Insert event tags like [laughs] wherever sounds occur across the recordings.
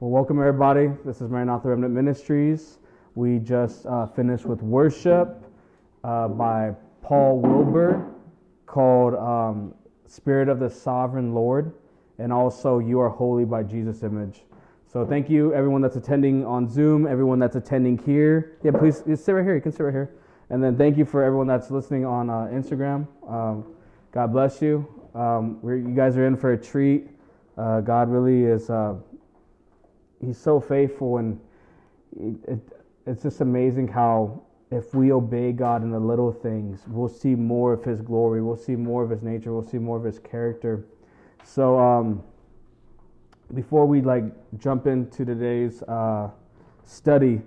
Well, welcome everybody. This is Maranatha Remnant Ministries. We just uh, finished with worship uh, by Paul Wilbur called um, Spirit of the Sovereign Lord, and also You Are Holy by Jesus Image. So thank you, everyone that's attending on Zoom, everyone that's attending here. Yeah, please sit right here. You can sit right here. And then thank you for everyone that's listening on uh, Instagram. Um, God bless you. Um, you guys are in for a treat. Uh, God really is. He's so faithful and it, it, it's just amazing how if we obey God in the little things, we'll see more of His glory. We'll see more of His nature. We'll see more of His character. So, um, before we like jump into today's uh, study,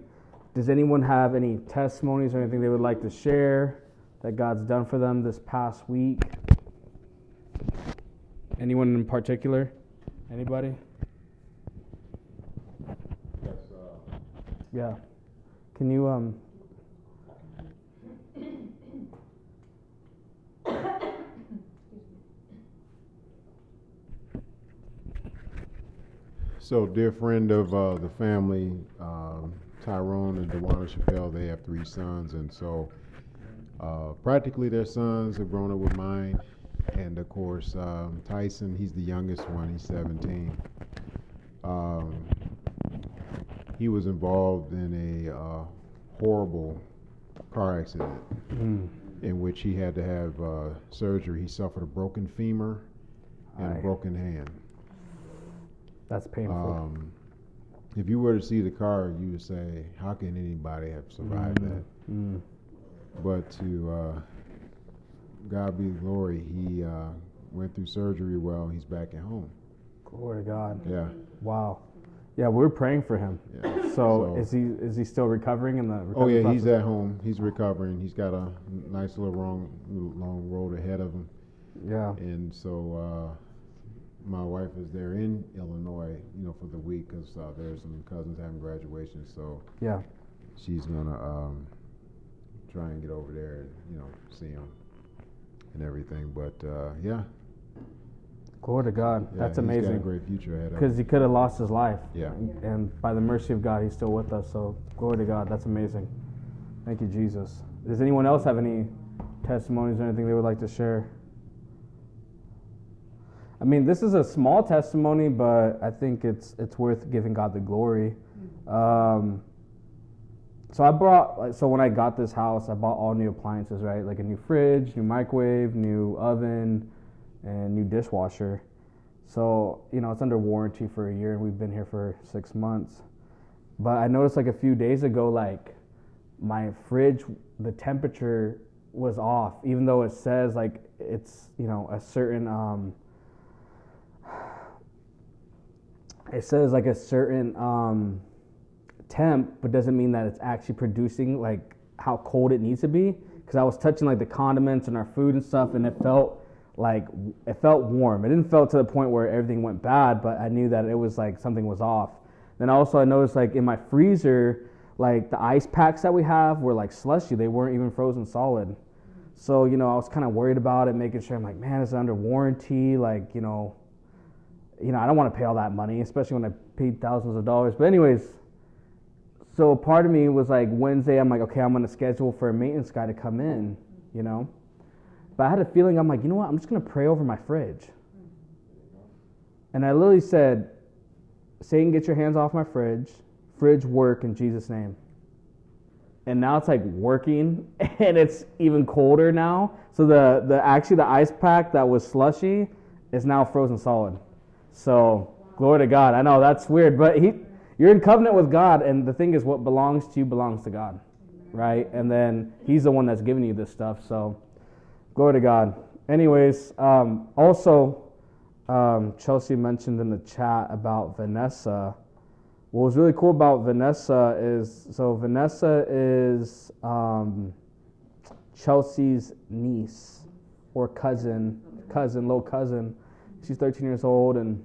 does anyone have any testimonies or anything they would like to share that God's done for them this past week? Anyone in particular? Anybody? Yes, uh, Yeah. Can you um So, dear friend of uh, the family, um, Tyrone and Dewana Chappelle, they have three sons, and so uh, practically their sons have grown up with mine. And of course, um, Tyson, he's the youngest one, he's 17. Um, he was involved in a uh, horrible car accident mm, in which he had to have uh, surgery. He suffered a broken femur and Aye. a broken hand. that's painful. Um, if you were to see the car, you would say, "How can anybody have survived Mm, that?" mm, But to uh, God be the glory, he uh, went through surgery well. He's back at home. glory to God. Yeah, Wow. Yeah, we're praying for him. yeah. So, So- is he is he still recovering in the Oh yeah, he's at home. He's recovering. He's got a nice little long, long road ahead of him. Yeah. And so uh, my wife is there in Illinois, you know, for the week because uh, there's some cousins having graduation. So Yeah. she's gonna um, try and get over there and you know see him and everything. But uh, yeah, Glory to God. yeah, That's he's Got a amazing. great future ahead of Because he could have lost his life. Yeah. And by the mercy of God, he's still with us. So glory to God. That's amazing. Thank you, Jesus. Does anyone else have any testimonies or anything they would like to share? I mean, this is a small testimony, but I think it's it's worth giving God the glory. Um, so I brought like so when I got this house, I bought all new appliances, right? Like a new fridge, new microwave, new oven, and new dishwasher. So, you know, it's under warranty for a year and we've been here for six months. But I noticed like a few days ago, like my fridge, the temperature was off, even though it says like it's, you know, a certain, um, it says like a certain, um, temp, but doesn't mean that it's actually producing like how cold it needs to be. Cause I was touching like the condiments and our food and stuff and it felt like it felt warm. It didn't feel to the point where everything went bad, but I knew that it was like something was off. Then also I noticed like in my freezer, like the ice packs that we have were like slushy. They weren't even frozen solid. So, you know, I was kind of worried about it, making sure I'm like, man, it's under warranty. Like, you know, you know, I don't want to pay all that money, especially when I paid thousands of dollars. But anyways, so part of me was like Wednesday, I'm like, okay, I'm gonna schedule for a maintenance guy to come in, you know. But I had a feeling I'm like, you know what? I'm just gonna pray over my fridge. And I literally said, Satan, get your hands off my fridge. Fridge work in Jesus' name. And now it's like working, [laughs] and it's even colder now. So the the actually the ice pack that was slushy is now frozen solid. So glory to God. I know that's weird, but he you're in covenant with God, and the thing is, what belongs to you belongs to God, right? And then He's the one that's giving you this stuff. So, glory to God. Anyways, um, also, um, Chelsea mentioned in the chat about Vanessa. What was really cool about Vanessa is so Vanessa is um, Chelsea's niece or cousin, cousin, little cousin. She's 13 years old, and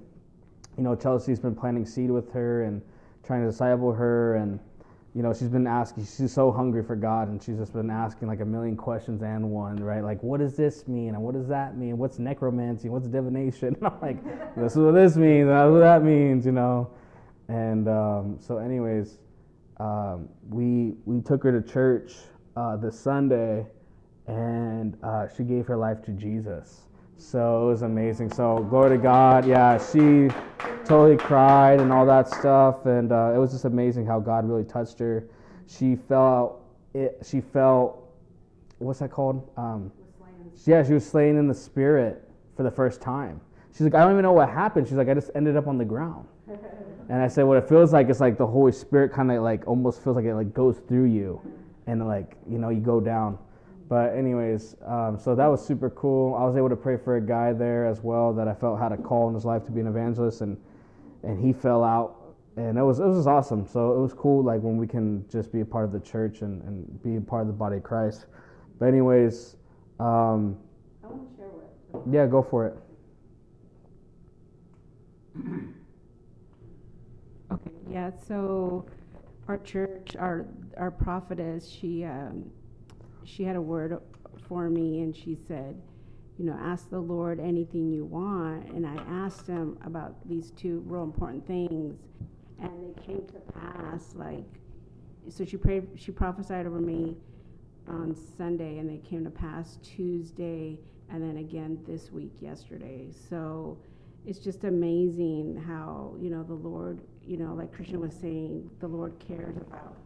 you know Chelsea's been planting seed with her and trying to disciple her and you know she's been asking she's so hungry for god and she's just been asking like a million questions and one right? Like what does this mean and what does that mean? What's necromancy? What's divination? And [laughs] i'm like this is what this means and that's what that means you know? And um, so anyways um, we we took her to church uh, this sunday and uh, she gave her life to jesus so it was amazing. So glory to god. Yeah she totally cried and all that stuff and uh, it was just amazing how god really touched her. She felt it she felt what's that called? Um, yeah she was slain in the spirit for the first time. She's like i don't even know what happened. She's like i just ended up on the ground. [laughs] And i said what it feels like is like the holy spirit kind of like almost feels like it like goes through you and like you know you go down but anyways um, so that was super cool i was able to pray for a guy there as well that i felt had a call in his life to be an evangelist and and he fell out and it was it was awesome. So it was cool, like when we can just be a part of the church and, and be a part of the body of Christ. But anyways, um, I want to share what. yeah, go for it. [coughs] Okay, yeah, so our church, our, our prophetess, she, um, she had a word for me and she said, you know, ask the Lord anything you want. And I asked him about these two real important things and they came to pass like, so she prayed, she prophesied over me on Sunday and they came to pass Tuesday and then again this week yesterday. So it's just amazing how, you know, the Lord, you know, like Christian was saying, the Lord cares about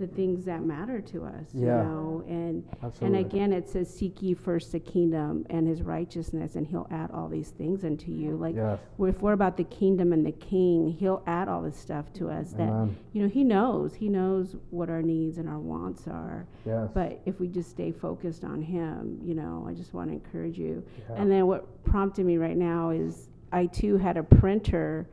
the things that matter to us, you know, and Absolutely. and again, it says, "Seek ye first the kingdom and His righteousness, and He'll add all these things unto you." Like, Yes. if we're about the kingdom and the King, He'll add all this stuff to us. That Amen. you know, He knows. He knows what our needs and our wants are. Yes. But if we just stay focused on Him, you know, I just want to encourage you. Yeah. And then what prompted me right now is I too had a printer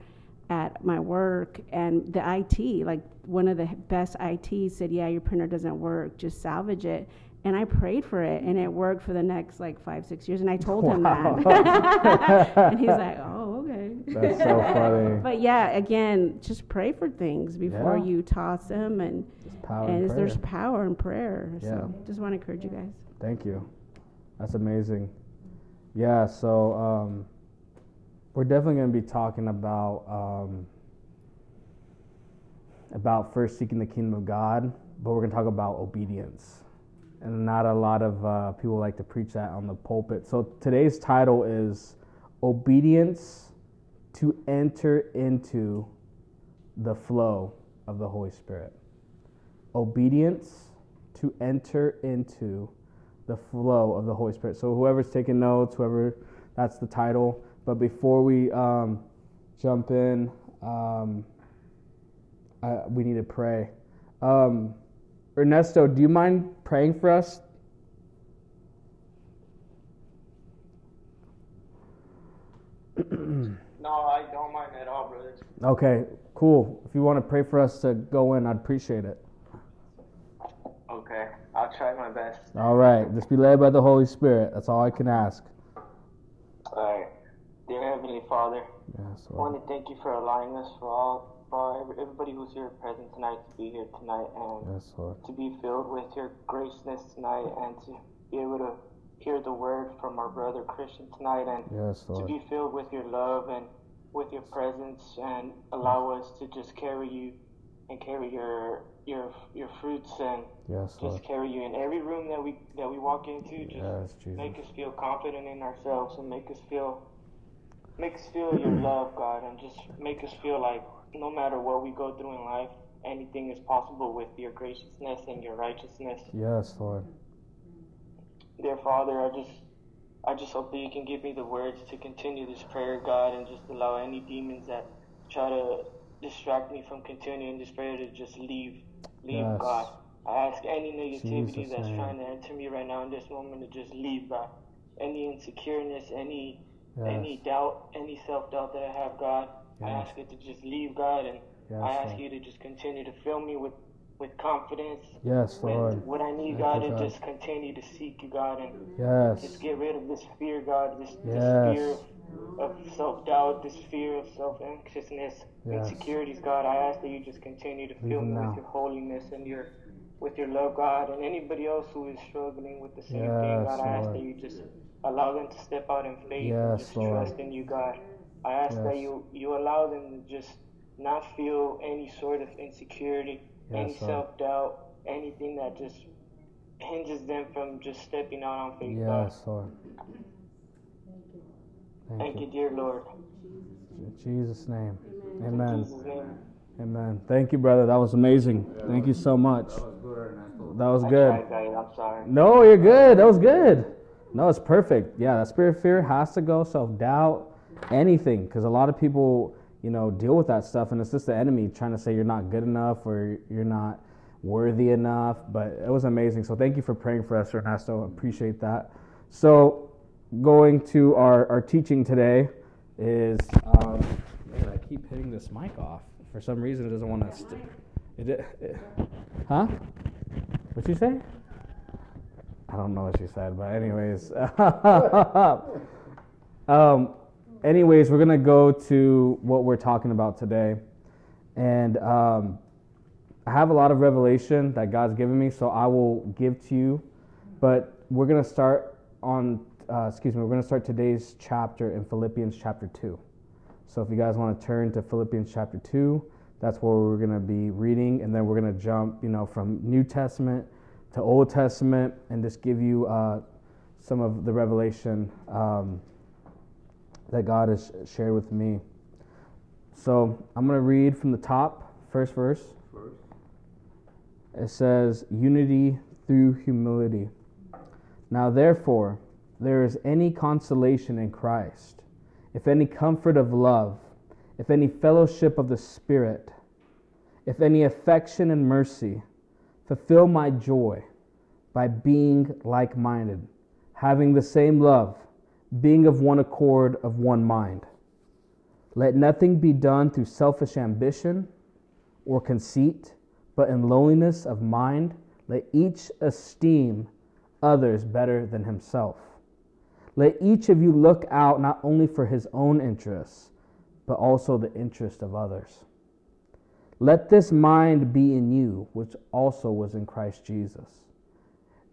at my work, and the IT, like one of the best IT, said, "Yeah, your printer doesn't work. Just salvage it." And I prayed for it, and it worked for the next like five, six years. And I told him that, [laughs] and he's like, "Oh, okay." That's so funny. [laughs] But yeah, again, just pray for things before Yeah. you toss them, and and there's power in prayer. So Yeah. just want to encourage you guys. Thank you. That's amazing. Yeah, so um, we're definitely going to be talking about um, about first seeking the kingdom of God, but we're going to talk about obedience. And not a lot of uh, people like to preach that on the pulpit. So today's title is Obedience to Enter into the Flow of the Holy Spirit. Obedience to enter into the flow of the Holy Spirit. So whoever's taking notes, whoever, that's the title. But before we um, jump in, um, I, we need to pray. Um, Ernesto, do you mind praying for us? [clears throat] No, I don't mind at all, brother. Okay, cool. If you want to pray for us to go in, I'd appreciate it. Okay, I'll try my best. All right, just be led by the Holy Spirit. That's all I can ask. Alright. Dear Heavenly Father, Yes, I want to thank you for allowing us for all, for everybody who's here present tonight to be here tonight and Yes, to be filled with your graceness tonight and to be able to hear the word from our brother Christian tonight and Yes, to be filled with your love and with your presence and allow us to just carry you and carry your your your fruits and Yes, just Lord. carry you in every room that we that we walk into. Just Yes, make us feel confident in ourselves and make us feel make us feel your mm-hmm. love god and just make us feel like no matter what we go through in life anything is possible with your graciousness and your righteousness. Yes, Lord. dear father i just i just hope that you can give me the words to continue this prayer god and just allow any demons that try to distract me from continuing this prayer to just leave leave Yes. god. I ask any negativity Jesus' that's trying to enter me right now in this moment to just leave god. Any insecureness any Yes. any doubt any self-doubt that i have god i ask it to just leave god and Yes, i ask Lord. you to just continue to fill me with with confidence Yes, Lord. what i need Thank god you, and God. just continue to seek you god and Yes. just get rid of this fear, God, this, this fear of, self doubt, this fear of self anxiousness, Yes. insecurities, God. I ask that you just continue to fill Even me now. with your holiness and your with your love, God, and anybody else who is struggling with the same thing, Yes, God. I ask Lord. that you just allow them to step out in faith Yes, and just Lord. trust in you, God. I ask that you you allow them to just not feel any sort of insecurity, any Yes, Lord. self doubt, anything that just hinges them from just stepping out on faith, God. Yes, Lord. Thank Thank you, you. dear Lord. In Jesus' name. In Amen. Jesus' name. Amen. Thank you, brother. That was amazing. Thank you so much. That was I good. tried, guys. I'm sorry. No, you're good. That was good. No, it's perfect. Yeah, that spirit of fear has to go. Self doubt, anything, because a lot of people, you know, deal with that stuff, and it's just the enemy trying to say you're not good enough or you're not worthy enough. But it was amazing. So thank you for praying for us, Ernesto. Appreciate that. So going to our our teaching today is. Um, man, I keep hitting this mic off. For some reason, it doesn't want to. St- it, it, huh? What you say? I don't know what she said, but anyways. [laughs] um, anyways, we're gonna go to what we're talking about today, and um, I have a lot of revelation that God's given me, so I will give to you. But we're gonna start on. Uh, excuse me. We're gonna start today's chapter in Philippians chapter two. So if you guys want to turn to Philippians chapter two, that's where we're gonna be reading, and then we're gonna jump, you know, from New Testament to Old Testament and just give you uh, some of the revelation um, that God has shared with me. So I'm going to read from the top, first verse. It says, Unity through humility. Now, therefore, there is any consolation in Christ, if any comfort of love, if any fellowship of the Spirit, if any affection and mercy, Fulfill my joy by being like minded, having the same love, being of one accord, of one mind. Let nothing be done through selfish ambition or conceit, but in lowliness of mind, let each esteem others better than himself. Let each of you look out not only for his own interests, but also the interest of others. Let this mind be in you, which also was in Christ Jesus.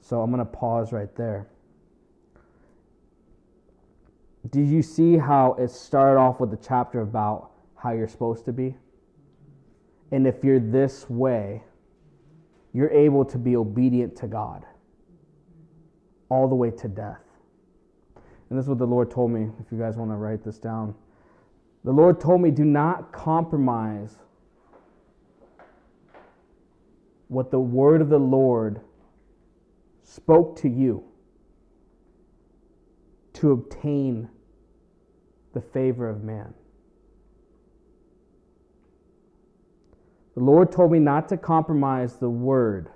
So I'm going to pause right there. Did you see how it started off with the chapter about how you're supposed to be? And if you're this way, you're able to be obedient to God all the way to death. And this is what the Lord told me, if you guys want to write this down. The Lord told me, do not compromise what the word of the Lord spoke to you to obtain the favor of man. The Lord told me not to compromise the word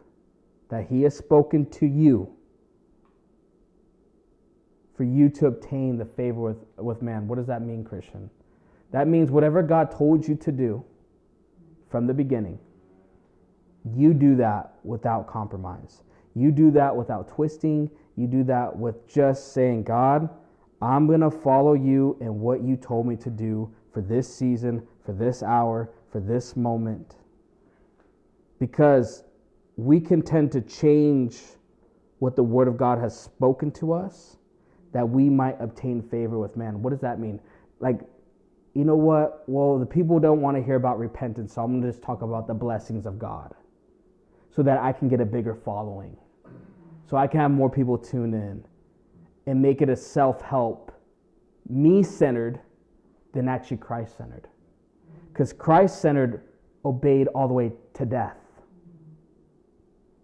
that He has spoken to you for you to obtain the favor with, with man. What does that mean, Christian? That means whatever God told you to do from the beginning you do that without compromise. You do that without twisting. You do that with just saying, God, I'm going to follow you in what you told me to do for this season, for this hour, for this moment. Because we can tend to change what the Word of God has spoken to us that we might obtain favor with man. What does that mean? Like, you know what? Well, the people don't want to hear about repentance, so I'm going to just talk about the blessings of God so that I can get a bigger following, so I can have more people tune in and make it a self help, me centered than actually Christ centered. Because Christ centered obeyed all the way to death.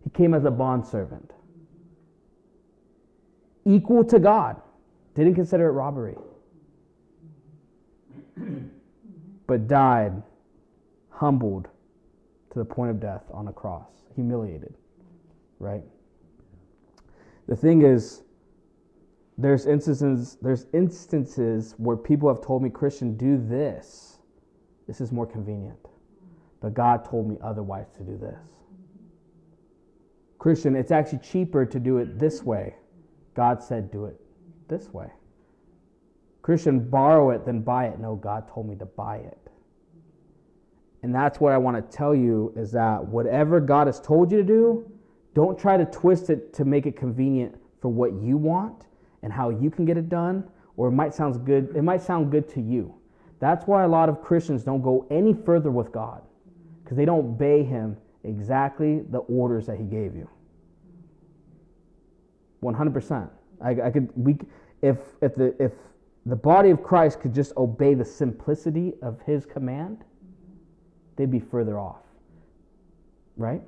He came as a bondservant, equal to God, didn't consider it robbery, [clears throat] but died humbled to the point of death on a cross humiliated, right? The thing is, there's instances, there's instances where people have told me, Christian, do this. This is more convenient. But God told me otherwise to do this. Christian, it's actually cheaper to do it this way. God said, do it this way. Christian, borrow it then buy it. No, God told me to buy it. And that's what I want to tell you is that whatever God has told you to do, don't try to twist it to make it convenient for what you want and how you can get it done, or it might sound good, it might sound good to you. That's why a lot of Christians don't go any further with God, because they don't obey him exactly the orders that he gave you. 100%. I, I could we if if the if the body of Christ could just obey the simplicity of his command, they'd be further off. Right?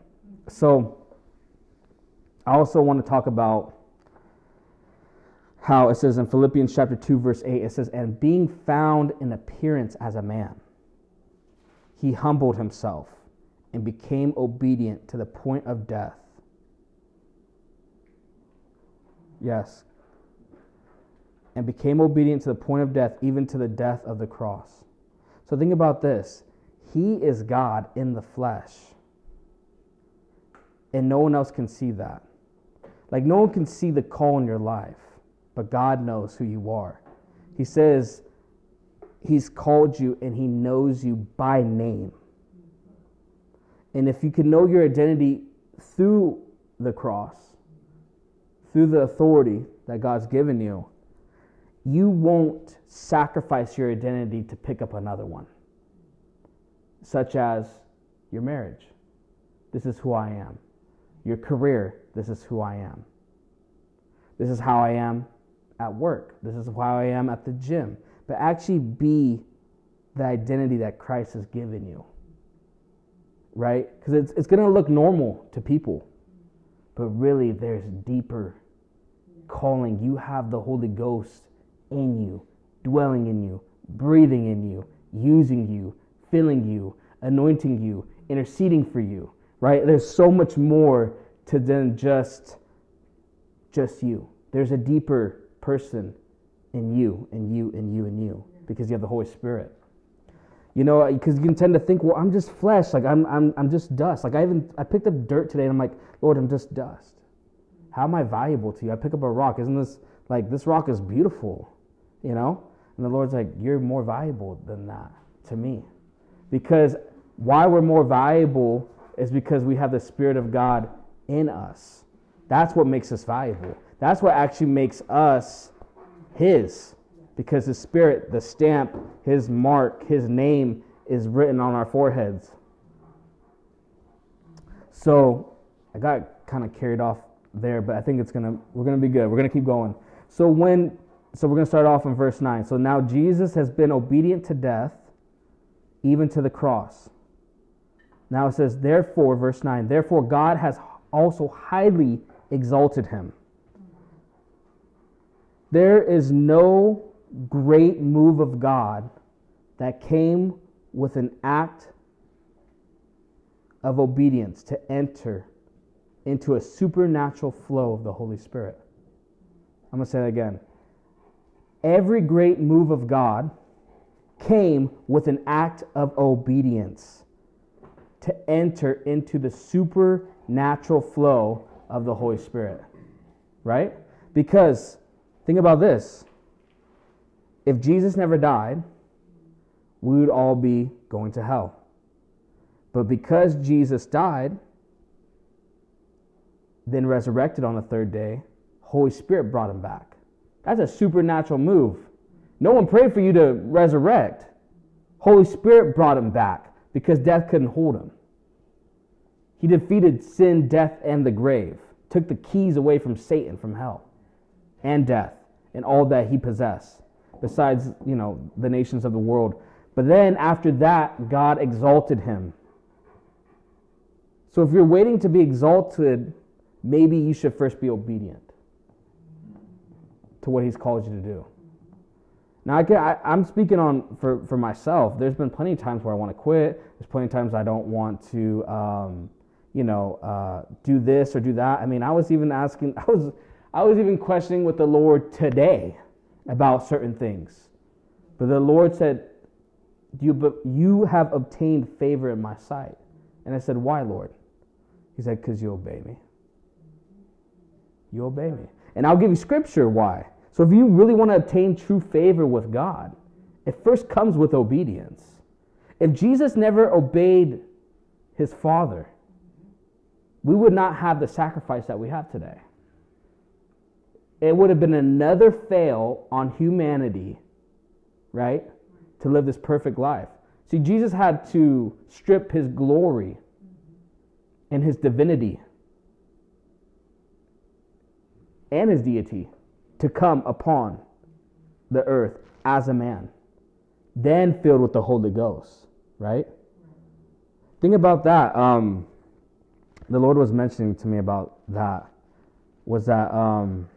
So, I also want to talk about how it says in Philippians chapter 2, verse 8, it says, And being found in appearance as a man, he humbled himself and became obedient to the point of death. Yes. And became obedient to the point of death, even to the death of the cross. So think about this He is God in the flesh. And no one else can see that. Like, no one can see the call in your life, but God knows who you are. He says, He's called you and He knows you by name. And if you can know your identity through the cross, through the authority that God's given you, you won't sacrifice your identity to pick up another one, such as your marriage. This is who I am. Your career, this is who I am. This is how I am at work. This is how I am at the gym. But actually be the identity that Christ has given you. Right? Because it's, it's going to look normal to people. But really, there's deeper calling. You have the Holy Ghost in you, dwelling in you, breathing in you, using you, filling you, anointing you, interceding for you, right? There's so much more to than just just you. There's a deeper person in you and you and you and you because you have the Holy Spirit. You know, because you can tend to think, well, I'm just flesh, like I'm I'm I'm just dust. Like I even I picked up dirt today and I'm like, Lord, I'm just dust. How am I valuable to you? I pick up a rock. Isn't this like this rock is beautiful? You know? And the Lord's like, You're more valuable than that to me. Because why we're more valuable is because we have the Spirit of God in us. That's what makes us valuable. That's what actually makes us His. Because His Spirit, the stamp, His mark, His name is written on our foreheads. So I got kind of carried off there, but I think it's gonna we're gonna be good. We're gonna keep going. So when so we're gonna start off in verse nine. So now Jesus has been obedient to death, even to the cross. Now it says, therefore, verse nine, therefore God has also highly exalted him. There is no great move of God that came with an act of obedience to enter into a supernatural flow of the Holy Spirit. I'm going to say that again. Every great move of God came with an act of obedience to enter into the supernatural flow of the Holy Spirit. Right? Because, think about this if Jesus never died, we would all be going to hell. But because Jesus died, then resurrected on the third day, Holy Spirit brought him back. That's a supernatural move. No one prayed for you to resurrect. Holy Spirit brought him back because death couldn't hold him. He defeated sin, death, and the grave, took the keys away from Satan, from hell, and death, and all that he possessed, besides, you know, the nations of the world. But then after that, God exalted him. So if you're waiting to be exalted, maybe you should first be obedient to what he's called you to do. Now, I, can, I am speaking on for, for myself. There's been plenty of times where I want to quit. There's plenty of times I don't want to, um, you know, uh, do this or do that. I mean, I was even asking, [laughs] I was, I was even questioning with the Lord today about certain things. But the Lord said, you, you have obtained favor in my sight. And I said, Why, Lord? He said, Because you obey me. You obey me. And I'll give you scripture why. So if you really want to obtain true favor with God, it first comes with obedience. If Jesus never obeyed his Father, we would not have the sacrifice that we have today. It would have been another fail on humanity, right, to live this perfect life. See, Jesus had to strip his glory and his divinity and his deity to come upon the earth as a man, then filled with the Holy Ghost, right? Think about that, um, the Lord was mentioning to me about that was that um,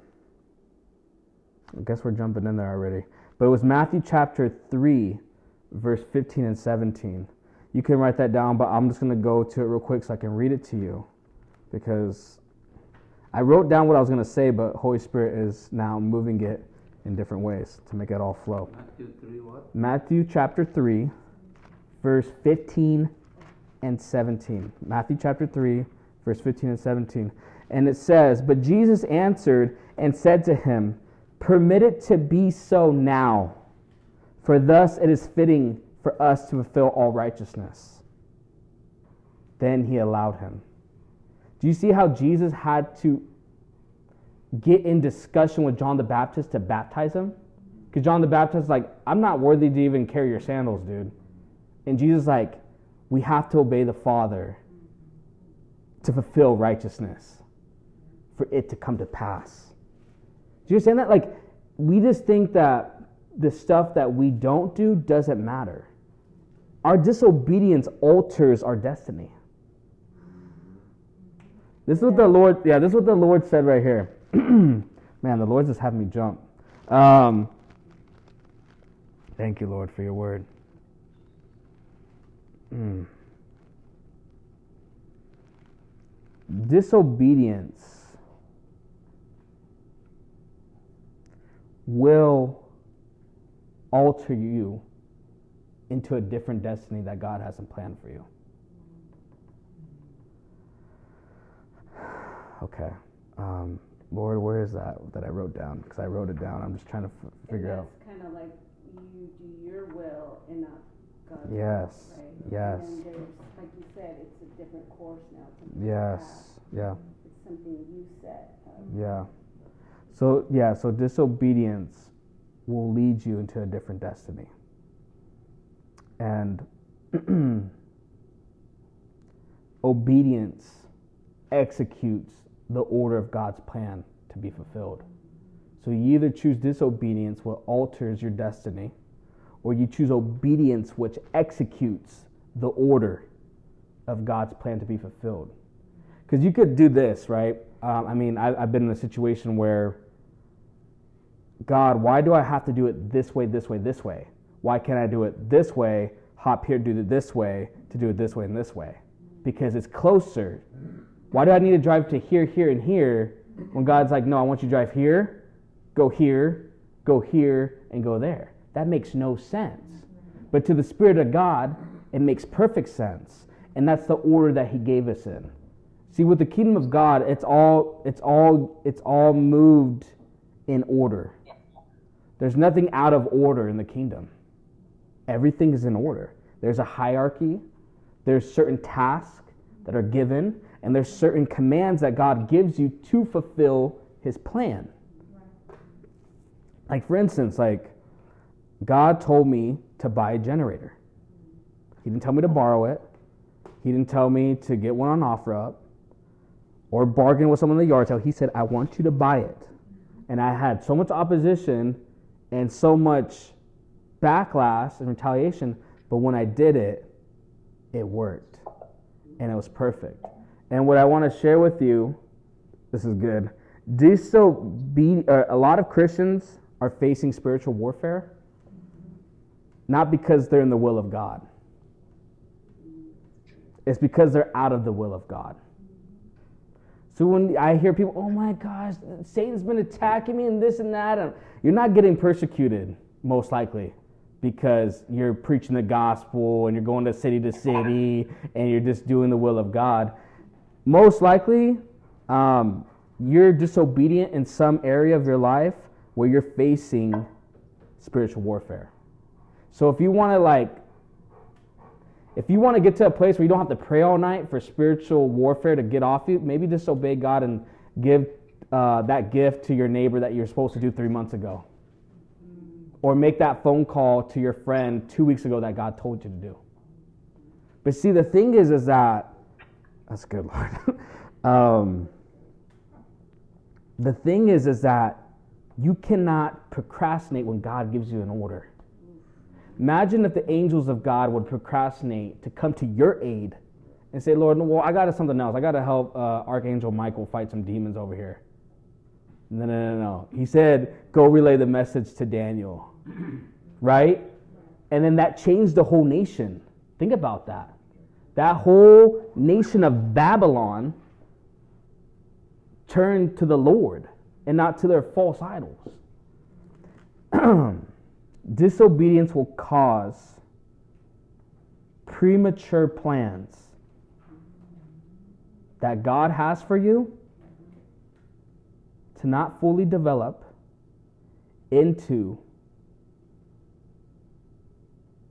I guess we're jumping in there already, but it was Matthew chapter three, verse fifteen and seventeen. You can write that down, but I'm just gonna go to it real quick so I can read it to you, because I wrote down what I was gonna say, but Holy Spirit is now moving it in different ways to make it all flow. Matthew 3 what? Matthew chapter 3, verse 15 and 17. Matthew chapter 3, verse 15 and 17. And it says, But Jesus answered and said to him, Permit it to be so now, for thus it is fitting for us to fulfill all righteousness. Then he allowed him. Do you see how Jesus had to get in discussion with John the Baptist to baptize him? Because John the Baptist is like, I'm not worthy to even carry your sandals, dude. And Jesus like, we have to obey the Father to fulfill righteousness, for it to come to pass. Do you understand that? Like, we just think that the stuff that we don't do doesn't matter. Our disobedience alters our destiny. This is what the Lord, yeah, this is what the Lord said right here. [clears throat] Man, the Lord's just having me jump. Um, thank you, Lord, for your word. Mm. Disobedience will alter you into a different destiny that God hasn't planned for you. [sighs] Okay. Um, Lord, where is that that I wrote down? Because I wrote it down. I'm just trying to f- figure out. It's kind of like you do your will and not God's Yes. right? Yes. And then there's, like you said, it's a different course now. Yes. Yeah. It's something you set. up. Um, yeah. So yeah, so disobedience will lead you into a different destiny. And [clears throat] obedience executes the order of God's plan to be fulfilled. So you either choose disobedience, what alters your destiny, or you choose obedience, which executes the order of God's plan to be fulfilled. Because you could do this, right? Um, I mean, I, I've been in a situation where, God, why do I have to do it this way, this way, this way? Why can't I do it this way, hop here, do it this way, to do it this way and this way? Because it's closer. Why do I need to drive to here, here, and here when God's like, no, I want you to drive here, go here, go here, and go there? That makes no sense. But to the Spirit of God, it makes perfect sense. And that's the order that He gave us in. See, with the kingdom of God, it's all it's all it's all moved in order. There's nothing out of order in the kingdom. Everything is in order. There's a hierarchy, there's certain tasks that are given, and there's certain commands that God gives you to fulfill his plan. Like for instance, like God told me to buy a generator. He didn't tell me to borrow it. He didn't tell me to get one on OfferUp or bargain with someone in the yard sale. He said, I want you to buy it. And I had so much opposition and so much backlash and retaliation, but when I did it, it worked. And it was perfect. And what I want to share with you, this is good. Disobe- uh, a lot of Christians are facing spiritual warfare, not because they're in the will of God. It's because they're out of the will of God. So when I hear people, oh my gosh, Satan's been attacking me and this and that, and you're not getting persecuted, most likely, because you're preaching the gospel and you're going to city to city and you're just doing the will of God. Most likely, um, you're disobedient in some area of your life where you're facing spiritual warfare. So if you want to like if you want to get to a place where you don't have to pray all night for spiritual warfare to get off you, maybe just obey God and give uh, that gift to your neighbor that you're supposed to do three months ago. Or make that phone call to your friend two weeks ago that God told you to do. But see, the thing is, is that that's good, Lord. [laughs] um, the thing is, is that you cannot procrastinate when God gives you an order. Imagine if the angels of God would procrastinate to come to your aid and say, Lord, well, I got something else. I got to help uh, Archangel Michael fight some demons over here. No, no, no, no. He said, go relay the message to Daniel. [clears throat] right? And then that changed the whole nation. Think about that. That whole nation of Babylon turned to the Lord and not to their false idols. [clears throat] Disobedience will cause premature plans that God has for you to not fully develop into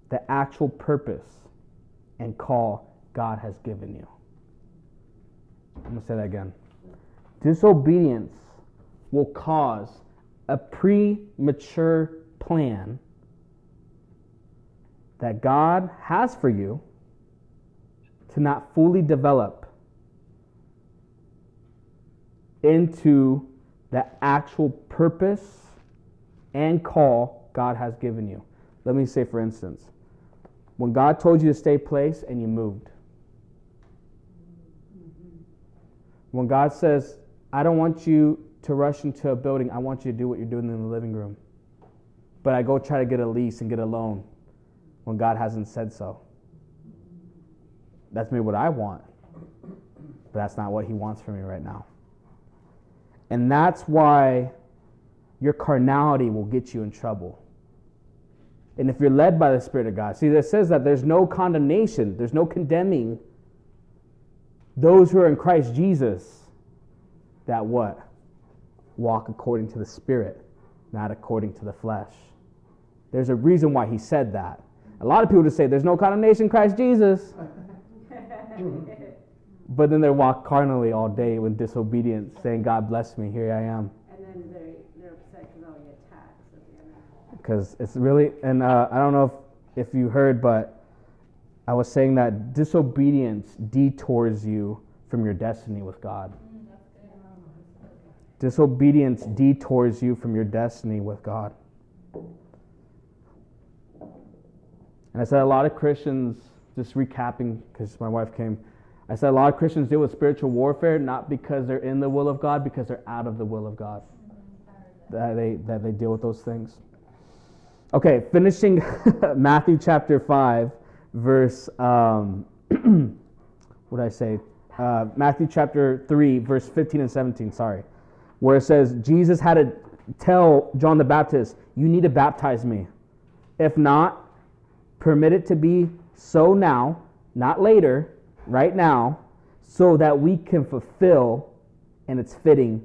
the actual purpose and call God has given you. I'm going to say that again. Disobedience will cause a premature plan that God has for you to not fully develop into the actual purpose and call God has given you. Let me say, for instance, when God told you to stay place and you moved. When God says, I don't want you to rush into a building, I want you to do what you're doing in the living room. But I go try to get a lease and get a loan when God hasn't said so. That's me what I want. But that's not what He wants for me right now. And that's why your carnality will get you in trouble. And if you're led by the Spirit of God, see, it says that there's no condemnation, there's no condemning those who are in Christ Jesus that what? Walk according to the Spirit, not according to the flesh. There's a reason why he said that. A lot of people just say there's no condemnation Christ Jesus. [laughs] but then they walk carnally all day with disobedience, saying, God bless me, here I am. And then they're, they're upset because all the attacks at the end. Because it's really, and uh, I don't know if, if you heard, but I was saying that disobedience detours you from your destiny with God. Disobedience detours you from your destiny with God. And I said a lot of Christians, just recapping, because my wife came, I said a lot of Christians deal with spiritual warfare not because they're in the will of God, because they're out of the will of God. That they, that they deal with those things. Okay, finishing [laughs] Matthew chapter 5, verse, um, [clears throat] what did I say? Uh, Matthew chapter 3, verse 15 and 17, sorry, where it says, Jesus had to tell John the Baptist, You need to baptize me. If not, Permit it to be so now, not later, right now, so that we can fulfill and it's fitting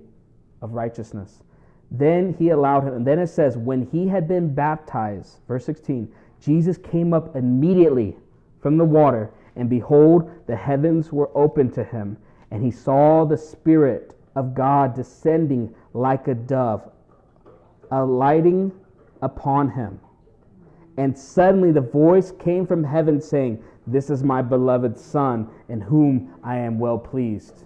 of righteousness. Then he allowed him, and then it says, when he had been baptized, verse 16, Jesus came up immediately from the water, and behold, the heavens were opened to him, and he saw the Spirit of God descending like a dove, alighting upon him. And suddenly the voice came from heaven saying, This is my beloved Son, in whom I am well pleased.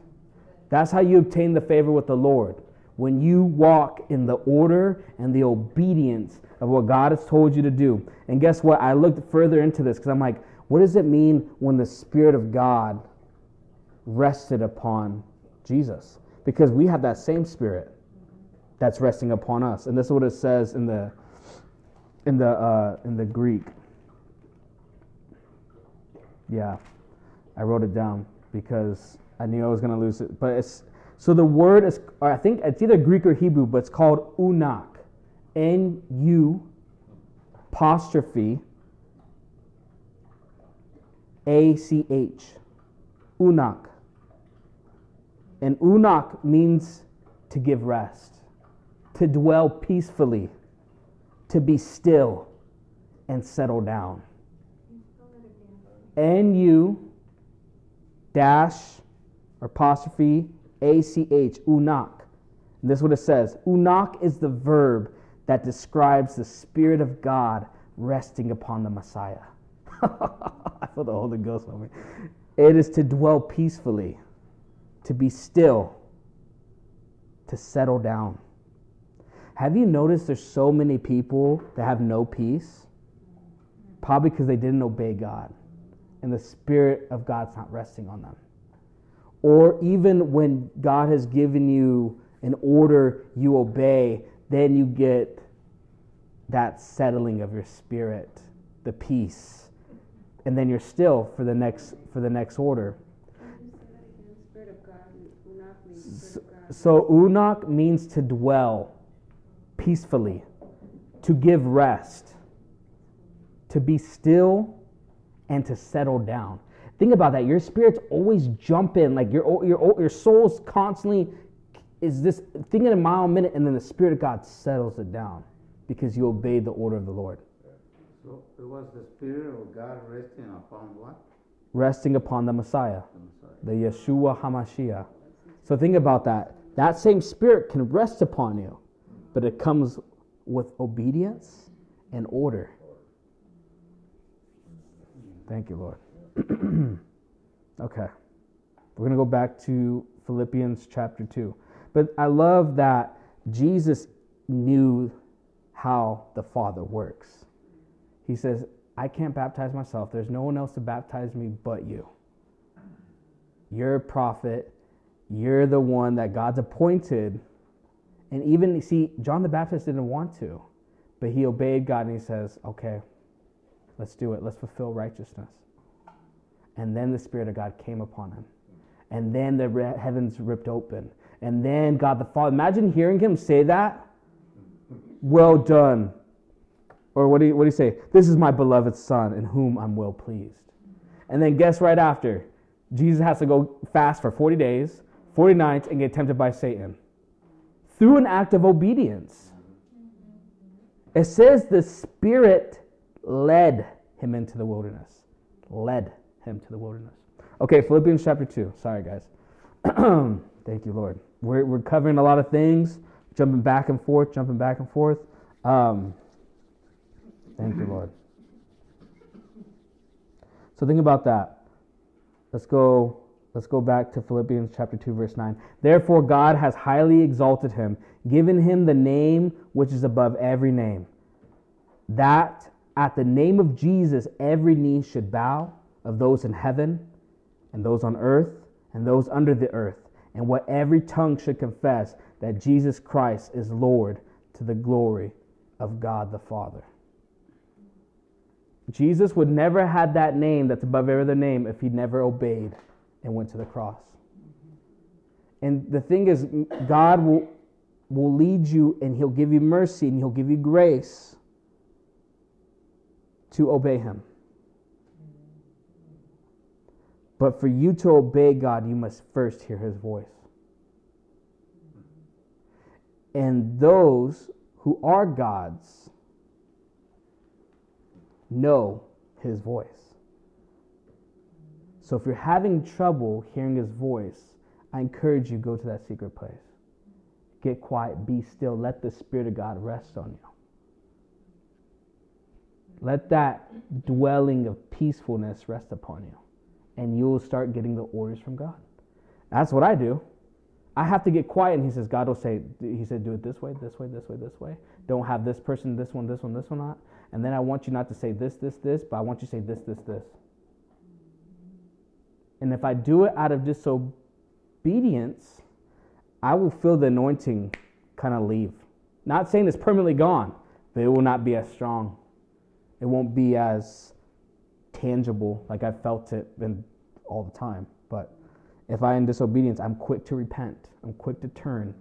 That's how you obtain the favor with the Lord. When you walk in the order and the obedience of what God has told you to do. And guess what? I looked further into this because I'm like, what does it mean when the Spirit of God rested upon Jesus? Because we have that same Spirit that's resting upon us. And this is what it says in the in the uh, in the Greek. Yeah, I wrote it down because I knew I was gonna lose it. But it's so the word is I think it's either Greek or Hebrew, but it's called unak, N U apostrophe A C H, unak. And unak means to give rest, to dwell peacefully to be still and settle down. N U dash apostrophe A C H, unak. This is what it says Unak is the verb that describes the Spirit of God resting upon the Messiah. [laughs] I feel the Holy Ghost on me. It is to dwell peacefully, to be still, to settle down. Have you noticed there's so many people that have no peace? Probably because they didn't obey God. and the Spirit of God's not resting on them. Or even when God has given you an order, you obey, then you get that settling of your spirit, the peace. And then you're still for the next for the next order. So, so unach means to dwell peacefully, to give rest, to be still, and to settle down. Think about that. Your spirit's always jumping, like your your your soul's constantly is this thinking a mile a minute, and then the spirit of God settles it down because you obeyed the order of the Lord. So it was the spirit of God resting upon what? Resting upon the Messiah, The Messiah. the Yeshua Hamashiach. So think about that. That same spirit can rest upon you, but it comes with obedience and order. Thank you, Lord. [clears throat] okay. We're going to go back to Philippians chapter 2. But I love that Jesus knew how the Father works. He says, I can't baptize myself. There's no one else to baptize me but you. You're a prophet. You're the one that God's appointed. And even, see, John the Baptist didn't want to, but he obeyed God and he says, okay, let's do it. Let's fulfill righteousness. And then the Spirit of God came upon him. And then the re- heavens ripped open. And then God the Father, imagine hearing him say that. Well done. Or what do you, what do you say? This is my beloved Son in whom I'm well pleased. And then guess right after, Jesus has to go fast for 40 days, 40 nights, and get tempted by Satan through an act of obedience. It says the Spirit led him into the wilderness. Led him to the wilderness. Okay, Philippians chapter 2. Sorry, guys. [clears throat] Thank you, Lord. We're, we're covering a lot of things, jumping back and forth, jumping back and forth. Um, thank you, Lord. So think about that. Let's go let's go back to Philippians chapter 2 verse 9. Therefore God has highly exalted him, given him the name which is above every name. That at the name of Jesus every knee should bow of those in heaven and those on earth and those under the earth, and what every tongue should confess that Jesus Christ is Lord to the glory of God the Father. Jesus would never had that name that's above every other name if he never obeyed and went to the cross. And the thing is, God will, will lead you and he'll give you mercy and he'll give you grace to obey him. But for you to obey God, you must first hear his voice. And those who are God's know his voice. So if you're having trouble hearing his voice, I encourage you go to that secret place. Get quiet, be still, let the spirit of God rest on you. Let that dwelling of peacefulness rest upon you, and you will start getting the orders from God. That's what I do. I have to get quiet, and He says, God will say, He said, do it this way, this way, this way, this way. Don't have this person, this one, this one, this one, not. And then I want you not to say this, this, this, but I want you to say this, this, this. And if I do it out of disobedience, I will feel the anointing kind of leave. Not saying it's permanently gone, but it will not be as strong. It won't be as tangible like I felt it all the time. But if I am in disobedience, I'm quick to repent. I'm quick to turn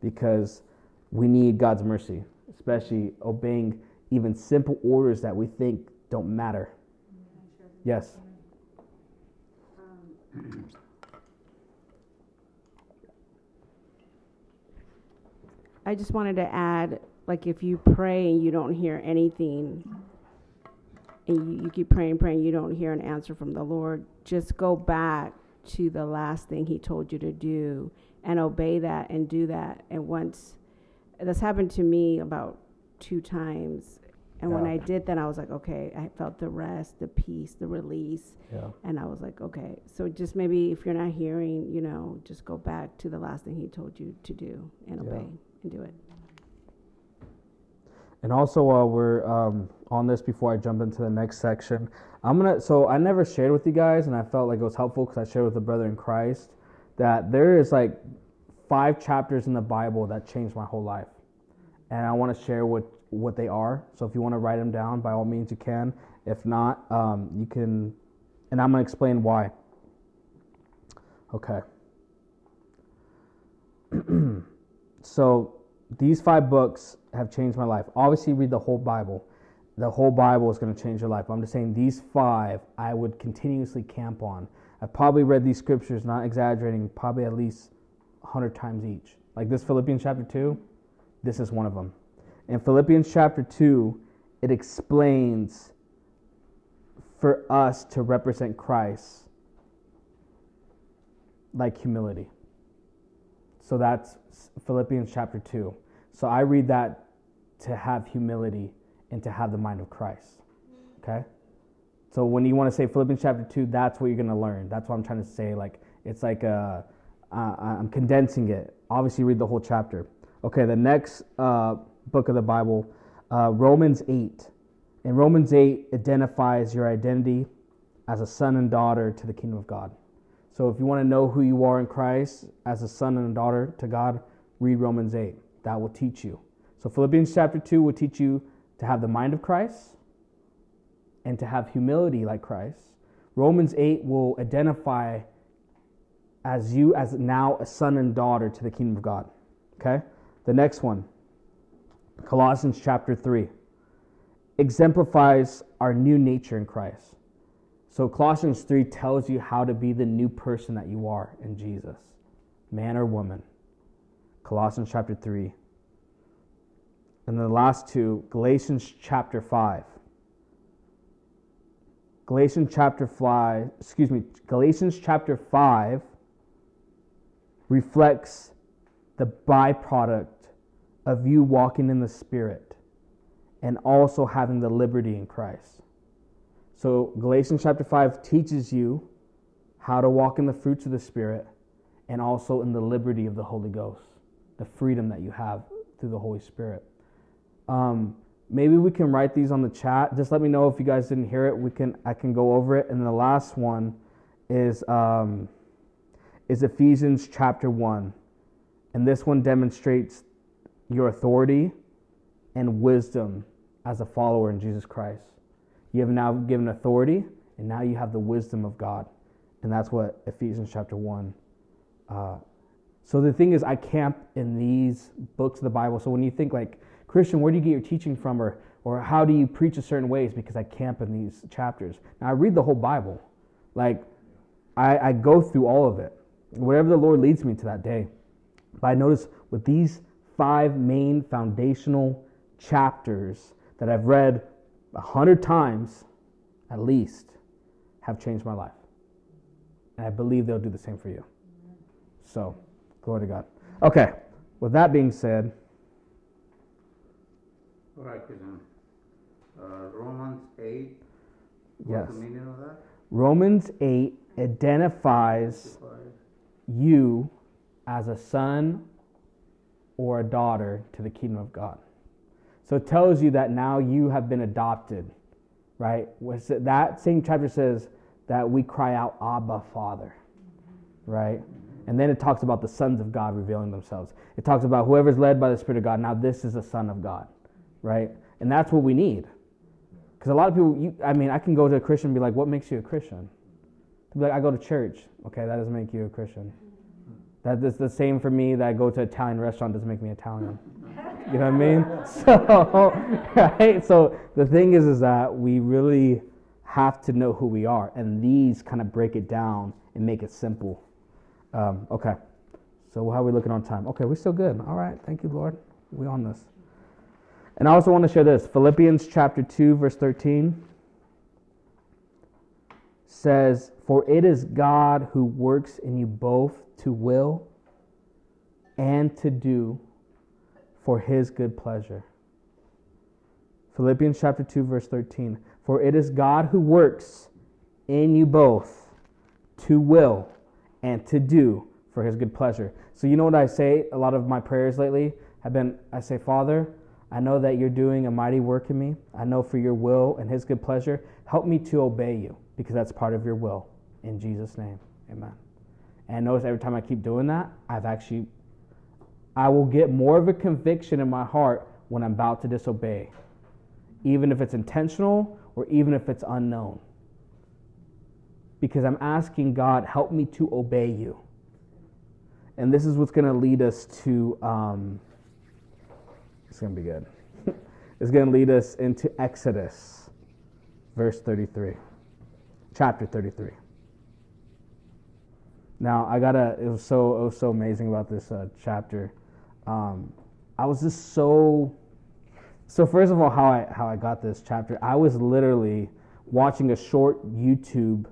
because we need God's mercy, especially obeying even simple orders that we think don't matter. Yes. I just wanted to add, like, if you pray and you don't hear anything, and you, you keep praying, praying, you don't hear an answer from the Lord, just go back to the last thing He told you to do and obey that and do that. And once that's happened to me about two times. And when I did that, I was like, okay, I felt the rest, the peace, the release. Yeah. And I was like, okay. So just maybe if you're not hearing, you know, just go back to the last thing he told you to do and Yeah. obey and do it. And also, while we're um, on this, before I jump into the next section, I'm gonna. So I never shared with you guys, and I felt like it was helpful because I shared with a brother in Christ that there is like five chapters in the Bible that changed my whole life, and I want to share what what they are. So if you want to write them down, by all means you can. If not, um, you can, and I'm gonna explain why. Okay. [clears throat] so these five books have changed my life. Obviously, read the whole Bible. The whole Bible is going to change your life. I'm just saying these five I would continuously camp on. I've probably read these scriptures, not exaggerating, probably at least 100 times each. Like this Philippians chapter 2, this is one of them. In Philippians chapter 2, it explains for us to represent Christ like humility. So that's Philippians chapter 2. So I read that to have humility and to have the mind of Christ. Okay? So when you want to say Philippians chapter 2, that's what you're going to learn. That's what I'm trying to say. Like, it's like a, uh, I'm condensing it. Obviously, read the whole chapter. Okay, the next uh, book of the Bible, uh, Romans 8. And Romans 8 identifies your identity as a son and daughter to the kingdom of God. So if you want to know who you are in Christ as a son and a daughter to God, read Romans 8. That will teach you. So Philippians chapter 2 will teach you to have the mind of Christ and to have humility like Christ. Romans 8 will identify as you as now a son and daughter to the kingdom of God. Okay? The next one, Colossians chapter 3, exemplifies our new nature in Christ. So Colossians 3 tells you how to be the new person that you are in Jesus, man or woman. Colossians chapter 3. And the last two, Galatians chapter 5. Galatians chapter 5, excuse me, Galatians chapter 5 reflects the byproduct of you walking in the Spirit and also having the liberty in Christ. So, Galatians chapter 5 teaches you how to walk in the fruits of the Spirit and also in the liberty of the Holy Ghost, the freedom that you have through the Holy Spirit. Um, maybe we can write these on the chat. Just let me know if you guys didn't hear it. We can I can go over it. And the last one is um, is Ephesians chapter one, and this one demonstrates your authority and wisdom as a follower in Jesus Christ. You have now given authority, and now you have the wisdom of God. And that's what Ephesians chapter 1. Uh, so the thing is, I camp in these books of the Bible. So when you think, like, Christian, where do you get your teaching from? Or, or how do you preach a certain ways? Because I camp in these chapters. Now, I read the whole Bible. Like, I, I go through all of it, whatever the Lord leads me to that day. But I notice with these five main foundational chapters that I've read a hundred times at least have changed my life. And I believe they'll do the same for you. So, glory to God. Okay, with that being said, All right, Christian. Uh, Romans 8. Yes. The meaning of that? Romans 8 identifies you as a son or a daughter to the kingdom of God. So it tells you that now you have been adopted, right? That same chapter says that we cry out, Abba, Father, right? And then it talks about the sons of God revealing themselves. It talks about whoever's led by the Spirit of God. Now this is a son of God, right? And that's what we need. Because a lot of people, you, I mean, I can go to a Christian and be like, what makes you a Christian? To be like, I go to church. Okay, that doesn't make you a Christian. That is the same for me that I go to an Italian restaurant doesn't make me Italian. You know what I mean? [laughs] So, [laughs] right? So the thing is, is that we really have to know who we are, and these kind of break it down and make it simple. Um, okay. So how are we looking on time? Okay, we're still good. All right. Thank you, Lord. We on this. And I also want to share this. Philippians chapter 2, verse 13 says, For it is God who works in you both to will and to do for his good pleasure. Philippians chapter 2, verse 13. For it is God who works in you both to will and to do for his good pleasure. So, you know what I say? A lot of my prayers lately have been I say, Father, I know that you're doing a mighty work in me. I know for your will and his good pleasure, help me to obey you because that's part of your will. In Jesus' name, amen. And notice every time I keep doing that, I've actually, I will get more of a conviction in my heart when I'm about to disobey, even if it's intentional or even if it's unknown. Because I'm asking God, help me to obey you. And this is what's going to lead us to, um, it's going to be good. [laughs] it's going to lead us into Exodus, verse 33, chapter 33. Now I gotta. It was so it was so amazing about this uh, chapter. Um, I was just so. So first of all, how I how I got this chapter, I was literally watching a short YouTube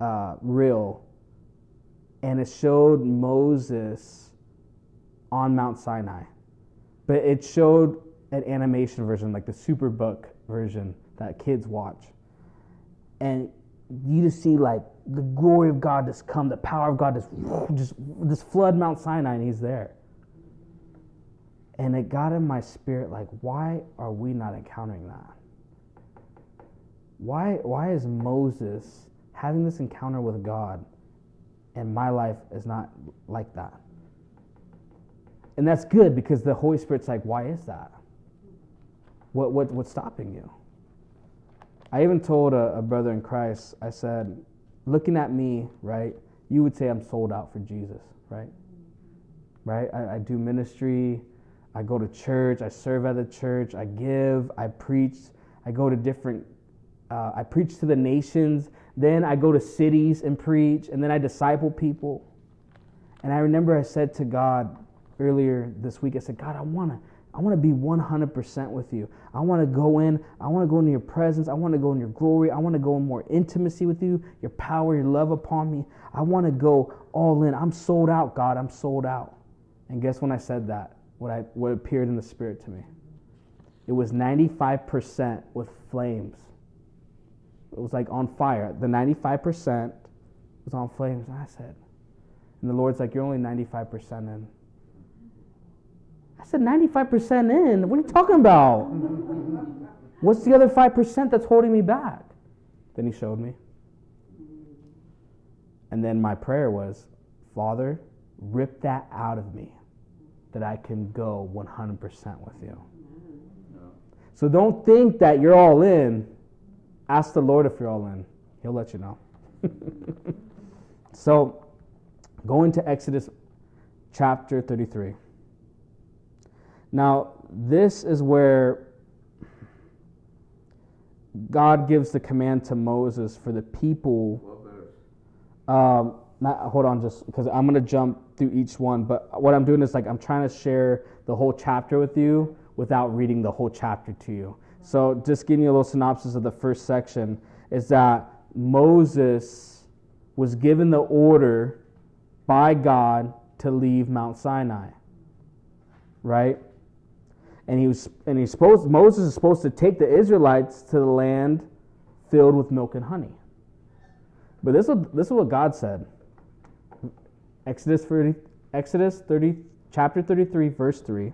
uh, reel, and it showed Moses on Mount Sinai, but it showed an animation version, like the Superbook version that kids watch, and you just see like the glory of God just come, the power of God just [sniffs] just just flood Mount Sinai, and He's there. And it got in my spirit like, why are we not encountering that? Why why is Moses having this encounter with God, and my life is not like that? And that's good because the Holy Spirit's like, why is that? What what what's stopping you? I even told a, a brother in Christ, I said, looking at me, right, you would say I'm sold out for Jesus, right? Right? I, I do ministry, I go to church, I serve at the church, I give, I preach, I go to different, uh, I preach to the nations, then I go to cities and preach, and then I disciple people. And I remember I said to God earlier this week, I said, God, I want to I want to be 100% with you. I want to go in. I want to go into your presence. I want to go in your glory. I want to go in more intimacy with you, your power, your love upon me. I want to go all in. I'm sold out, God. I'm sold out. And guess when I said that, what, I, what appeared in the Spirit to me? It was 95% with flames. It was like on fire. The 95% was on flames. I said, and the Lord's like, You're only 95% in. I said 95% in. What are you talking about? What's the other 5% that's holding me back? Then he showed me. And then my prayer was, Father, rip that out of me that I can go 100% with you. So don't think that you're all in. Ask the Lord if you're all in, He'll let you know. [laughs] so, going to Exodus chapter 33. Now, this is where God gives the command to Moses for the people. Um, not, hold on, just because I'm going to jump through each one. But what I'm doing is like I'm trying to share the whole chapter with you without reading the whole chapter to you. So, just giving you a little synopsis of the first section is that Moses was given the order by God to leave Mount Sinai. Right? And he was and he's supposed Moses is supposed to take the Israelites to the land filled with milk and honey. But this is, this is what God said. Exodus 30, Exodus 30 chapter 33 verse 3.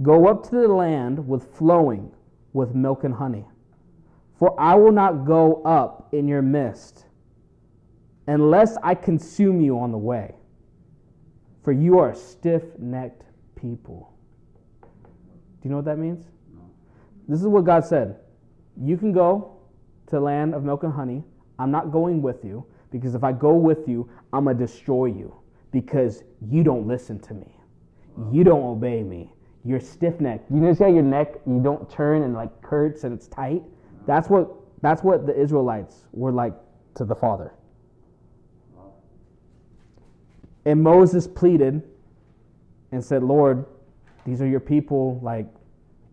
Go up to the land with flowing with milk and honey. For I will not go up in your midst unless I consume you on the way. For you are a stiff-necked people. Do you know what that means? No. This is what God said. You can go to land of milk and honey. I'm not going with you because if I go with you, I'm going to destroy you because you don't listen to me. You don't obey me. You're stiff necked. You know how your neck you don't turn and like hurts and it's tight? That's what that's what the Israelites were like to the Father. And Moses pleaded and said, Lord, these are your people. Like,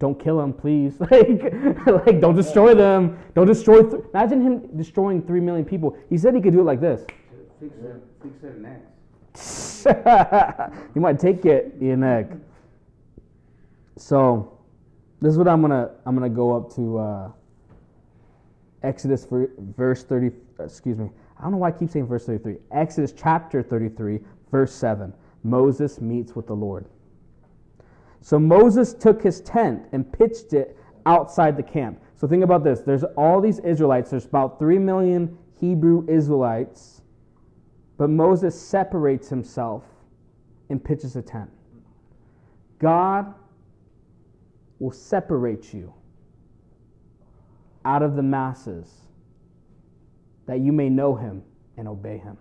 don't kill them, please. [laughs] like, like, don't destroy them. Don't destroy. Th- Imagine him destroying three million people. He said he could do it like this. Fix it, fix it next. [laughs] you might take it your neck. So, this is what I'm gonna I'm gonna go up to uh, Exodus verse thirty. Excuse me. I don't know why I keep saying verse thirty three. Exodus chapter thirty three, verse seven. Moses meets with the Lord. So Moses took his tent and pitched it outside the camp. So think about this. There's all these Israelites. There's about 3 million Hebrew Israelites. But Moses separates himself and pitches a tent. God will separate you out of the masses that you may know him and obey him.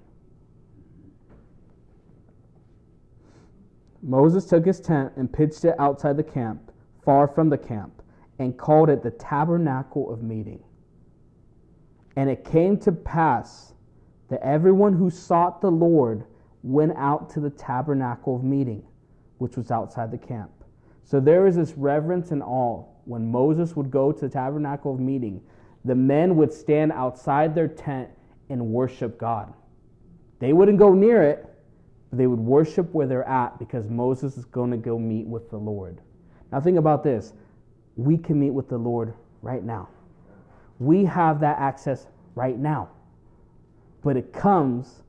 Moses took his tent and pitched it outside the camp, far from the camp, and called it the tabernacle of meeting. And it came to pass that everyone who sought the Lord went out to the tabernacle of meeting, which was outside the camp. So there is this reverence and awe when Moses would go to the tabernacle of meeting. The men would stand outside their tent and worship God. They wouldn't go near it, they would worship where they're at because Moses is going to go meet with the Lord. Now, think about this we can meet with the Lord right now. We have that access right now. But it comes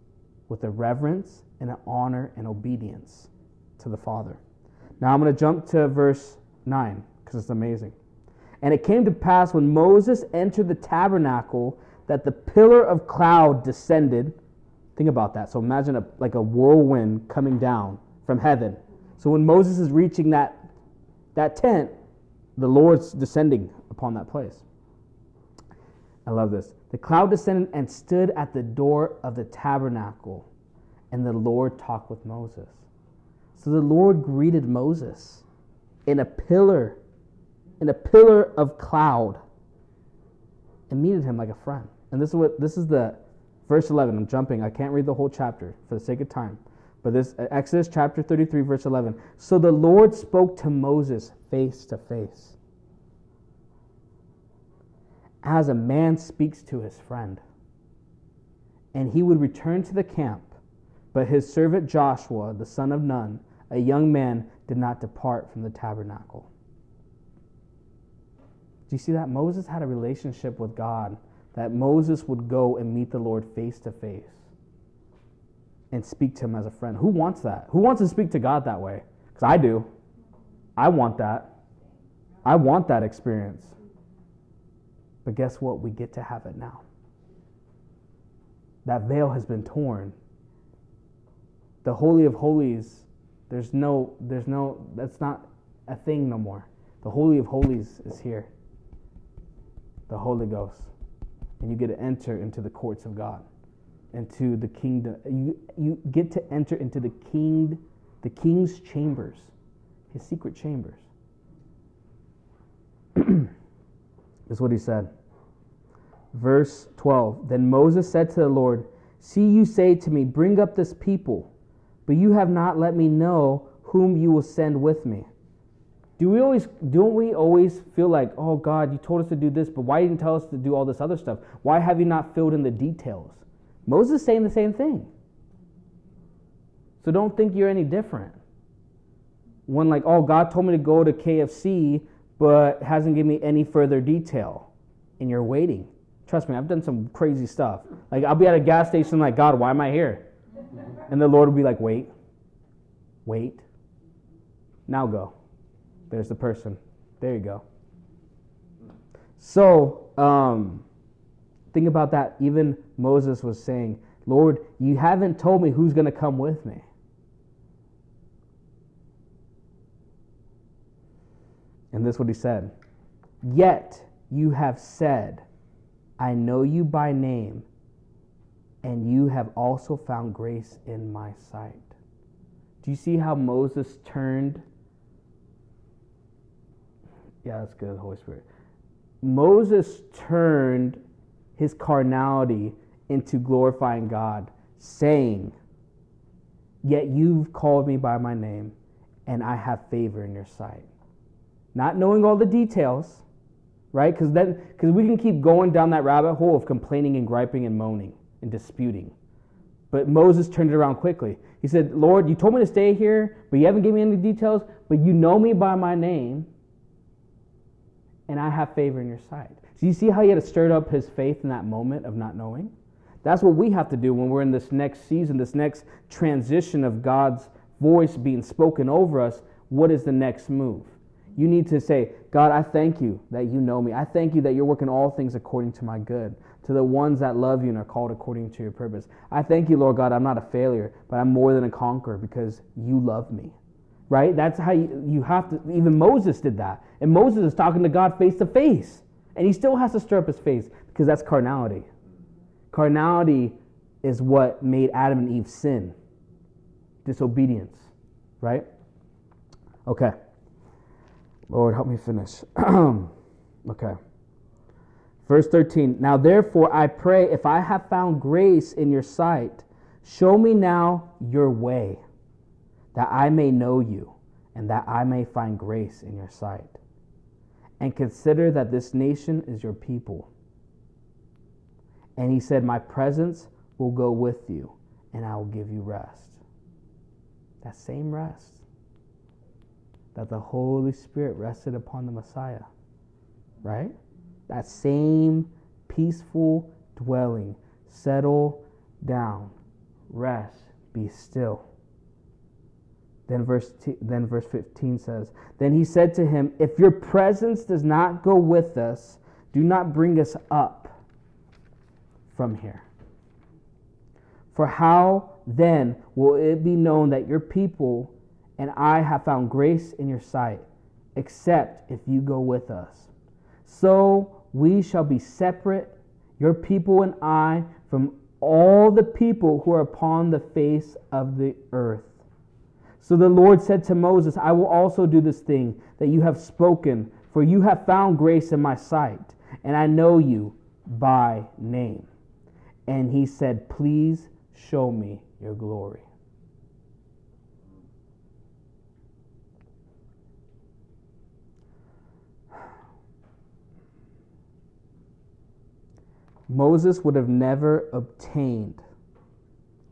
with a reverence and an honor and obedience to the Father. Now, I'm going to jump to verse 9 because it's amazing. And it came to pass when Moses entered the tabernacle that the pillar of cloud descended Think about that. So imagine a, like a whirlwind coming down from heaven. So when Moses is reaching that, that tent, the Lord's descending upon that place. I love this. The cloud descended and stood at the door of the tabernacle, and the Lord talked with Moses. So the Lord greeted Moses in a pillar, in a pillar of cloud, and meted him like a friend. And this is what this is the Verse 11, I'm jumping. I can't read the whole chapter for the sake of time. But this uh, Exodus chapter 33, verse 11. So the Lord spoke to Moses face to face, as a man speaks to his friend. And he would return to the camp, but his servant Joshua, the son of Nun, a young man, did not depart from the tabernacle. Do you see that? Moses had a relationship with God that Moses would go and meet the Lord face to face and speak to him as a friend. Who wants that? Who wants to speak to God that way? Because I do. I want that. I want that experience. But guess what? We get to have it now. That veil has been torn. The Holy of Holies, there's no, there's no, that's not a thing no more. The Holy of Holies is here. The Holy Ghost and you get to enter into the courts of God, into the kingdom. You, you get to enter into the king, the king's chambers, his secret chambers. [clears throat] is what he said. Verse 12 Then Moses said to the Lord, See, you say to me, Bring up this people, but you have not let me know whom you will send with me. Do we always don't we always feel like, oh God, you told us to do this, but why didn't you tell us to do all this other stuff? Why have you not filled in the details? Moses saying the same thing. So don't think you're any different. When like, oh God told me to go to KFC, but hasn't given me any further detail. And you're waiting. Trust me, I've done some crazy stuff. Like I'll be at a gas station like, God, why am I here? And the Lord will be like, wait, wait, now go. There's the person. There you go. So, um, think about that. Even Moses was saying, Lord, you haven't told me who's going to come with me. And this is what he said Yet you have said, I know you by name, and you have also found grace in my sight. Do you see how Moses turned yeah, that's good, Holy Spirit. Moses turned his carnality into glorifying God, saying, Yet you've called me by my name, and I have favor in your sight. Not knowing all the details, right? Because then, because we can keep going down that rabbit hole of complaining and griping and moaning and disputing. But Moses turned it around quickly. He said, Lord, you told me to stay here, but you haven't given me any details, but you know me by my name and I have favor in your sight. So you see how he had to stir up his faith in that moment of not knowing? That's what we have to do when we're in this next season, this next transition of God's voice being spoken over us. what is the next move? You need to say, God, I thank you that you know me. I thank you that you're working all things according to my good, to the ones that love you and are called according to your purpose. I thank you, Lord God, I'm not a failure, but I'm more than a conqueror because you love me. Right? That's how you, you have to, even Moses did that. And Moses is talking to God face to face. And he still has to stir up his face because that's carnality. Carnality is what made Adam and Eve sin disobedience, right? Okay. Lord, help me finish. [clears throat] okay. Verse 13 Now therefore I pray, if I have found grace in your sight, show me now your way, that I may know you, and that I may find grace in your sight. And consider that this nation is your people. And he said, My presence will go with you, and I will give you rest. That same rest that the Holy Spirit rested upon the Messiah, right? That same peaceful dwelling. Settle down, rest, be still. Then verse, t- then verse 15 says, Then he said to him, If your presence does not go with us, do not bring us up from here. For how then will it be known that your people and I have found grace in your sight, except if you go with us? So we shall be separate, your people and I, from all the people who are upon the face of the earth. So the Lord said to Moses, I will also do this thing that you have spoken, for you have found grace in my sight, and I know you by name. And he said, Please show me your glory. Moses would have never obtained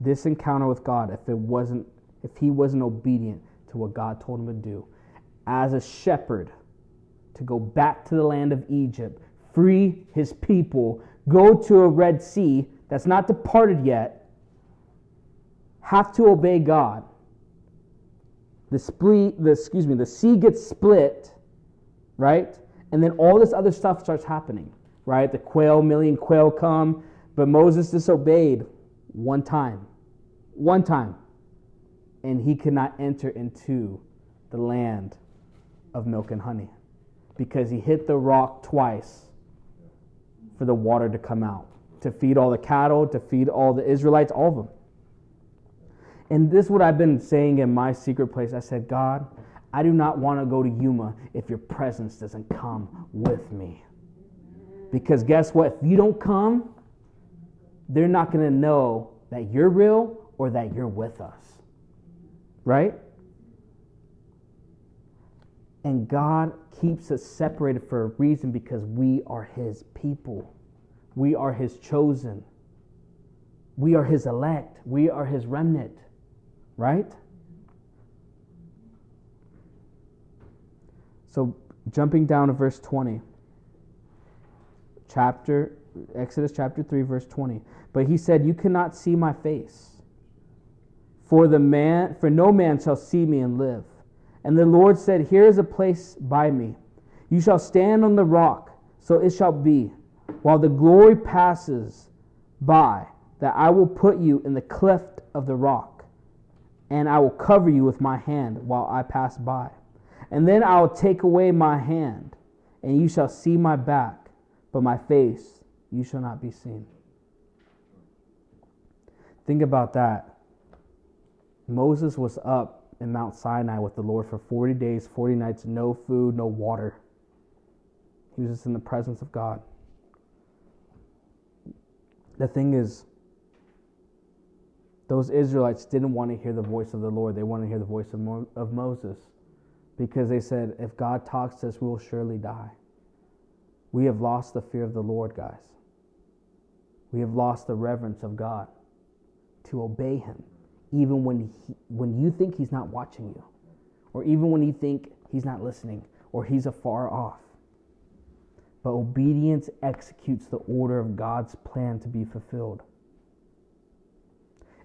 this encounter with God if it wasn't if he wasn't obedient to what God told him to do as a shepherd to go back to the land of Egypt, free his people, go to a Red Sea that's not departed yet, have to obey God. The split, the excuse me, the sea gets split, right? And then all this other stuff starts happening, right? The quail, million quail come, but Moses disobeyed one time. One time and he could not enter into the land of milk and honey because he hit the rock twice for the water to come out to feed all the cattle, to feed all the Israelites, all of them. And this is what I've been saying in my secret place. I said, God, I do not want to go to Yuma if your presence doesn't come with me. Because guess what? If you don't come, they're not going to know that you're real or that you're with us right? And God keeps us separated for a reason because we are His people. We are His chosen. We are His elect. We are His remnant, right? So, jumping down to verse 20, chapter, Exodus chapter 3, verse 20. But he said, You cannot see my face for the man for no man shall see me and live. And the Lord said, Here is a place by me. You shall stand on the rock, so it shall be, while the glory passes by, that I will put you in the cleft of the rock, and I will cover you with my hand while I pass by. And then I will take away my hand, and you shall see my back, but my face you shall not be seen. Think about that. Moses was up in Mount Sinai with the Lord for 40 days, 40 nights, no food, no water. He was just in the presence of God. The thing is, those Israelites didn't want to hear the voice of the Lord. They wanted to hear the voice of, Mo- of Moses because they said, if God talks to us, we will surely die. We have lost the fear of the Lord, guys. We have lost the reverence of God to obey Him even when, he, when you think he's not watching you, or even when you think he's not listening, or he's afar off. But obedience executes the order of God's plan to be fulfilled.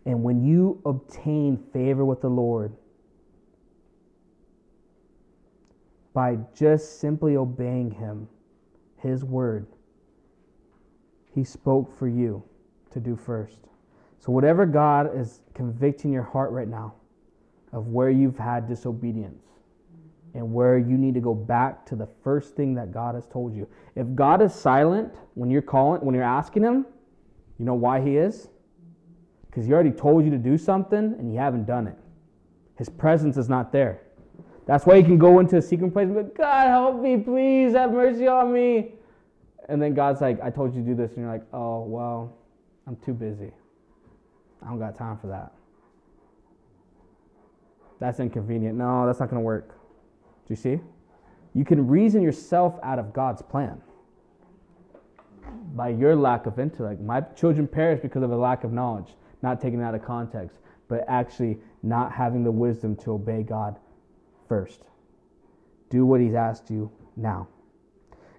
And when you obtain favor with the Lord, by just simply obeying Him, His word. He spoke for you to do first. So, whatever God is convicting your heart right now of where you've had disobedience and where you need to go back to the first thing that God has told you. If God is silent when you're calling, when you're asking Him, you know why He is? Because He already told you to do something and you haven't done it. His presence is not there. That's why you can go into a secret place and be like, God, help me, please, have mercy on me. And then God's like, I told you to do this. And you're like, oh, well, I'm too busy. I don't got time for that. That's inconvenient. No, that's not going to work. Do you see? You can reason yourself out of God's plan by your lack of intellect. My children perish because of a lack of knowledge, not taken out of context, but actually not having the wisdom to obey God first. Do what He's asked you now.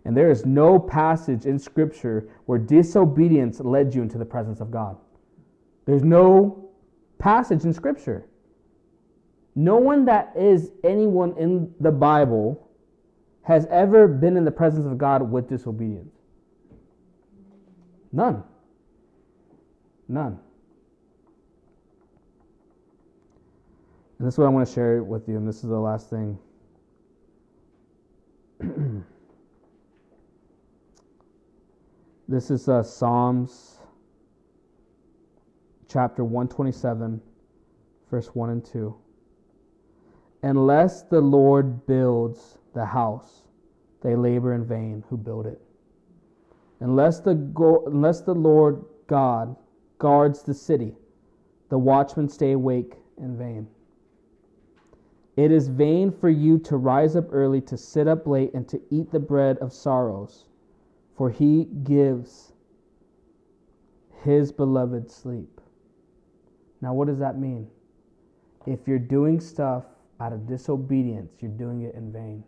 And there is no passage in Scripture where disobedience led you into the presence of God. There's no passage in Scripture. No one that is anyone in the Bible has ever been in the presence of God with disobedience. None. None. And this is what I want to share with you, and this is the last thing. [clears throat] this is uh, Psalms chapter 127, verse 1 and 2. Unless the Lord builds the house, they labor in vain who build it. Unless the, go- unless the Lord God guards the city, the watchmen stay awake in vain. It is vain for you to rise up early, to sit up late, and to eat the bread of sorrows, for he gives his beloved sleep. Now, what does that mean? If you're doing stuff out of disobedience, you're doing it in vain.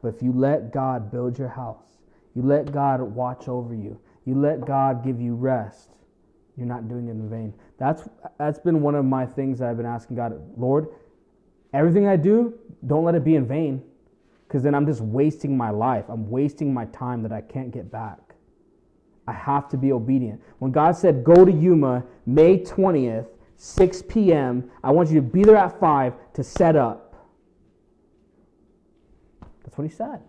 But if you let God build your house, you let God watch over you, you let God give you rest, you're not doing it in vain. That's that's been one of my things that I've been asking God, Lord, everything I do, don't let it be in vain. Because then I'm just wasting my life. I'm wasting my time that I can't get back. I have to be obedient. When God said, go to Yuma May 20th, 6 p.m., I want you to be there at 5 to set up. That's what He said.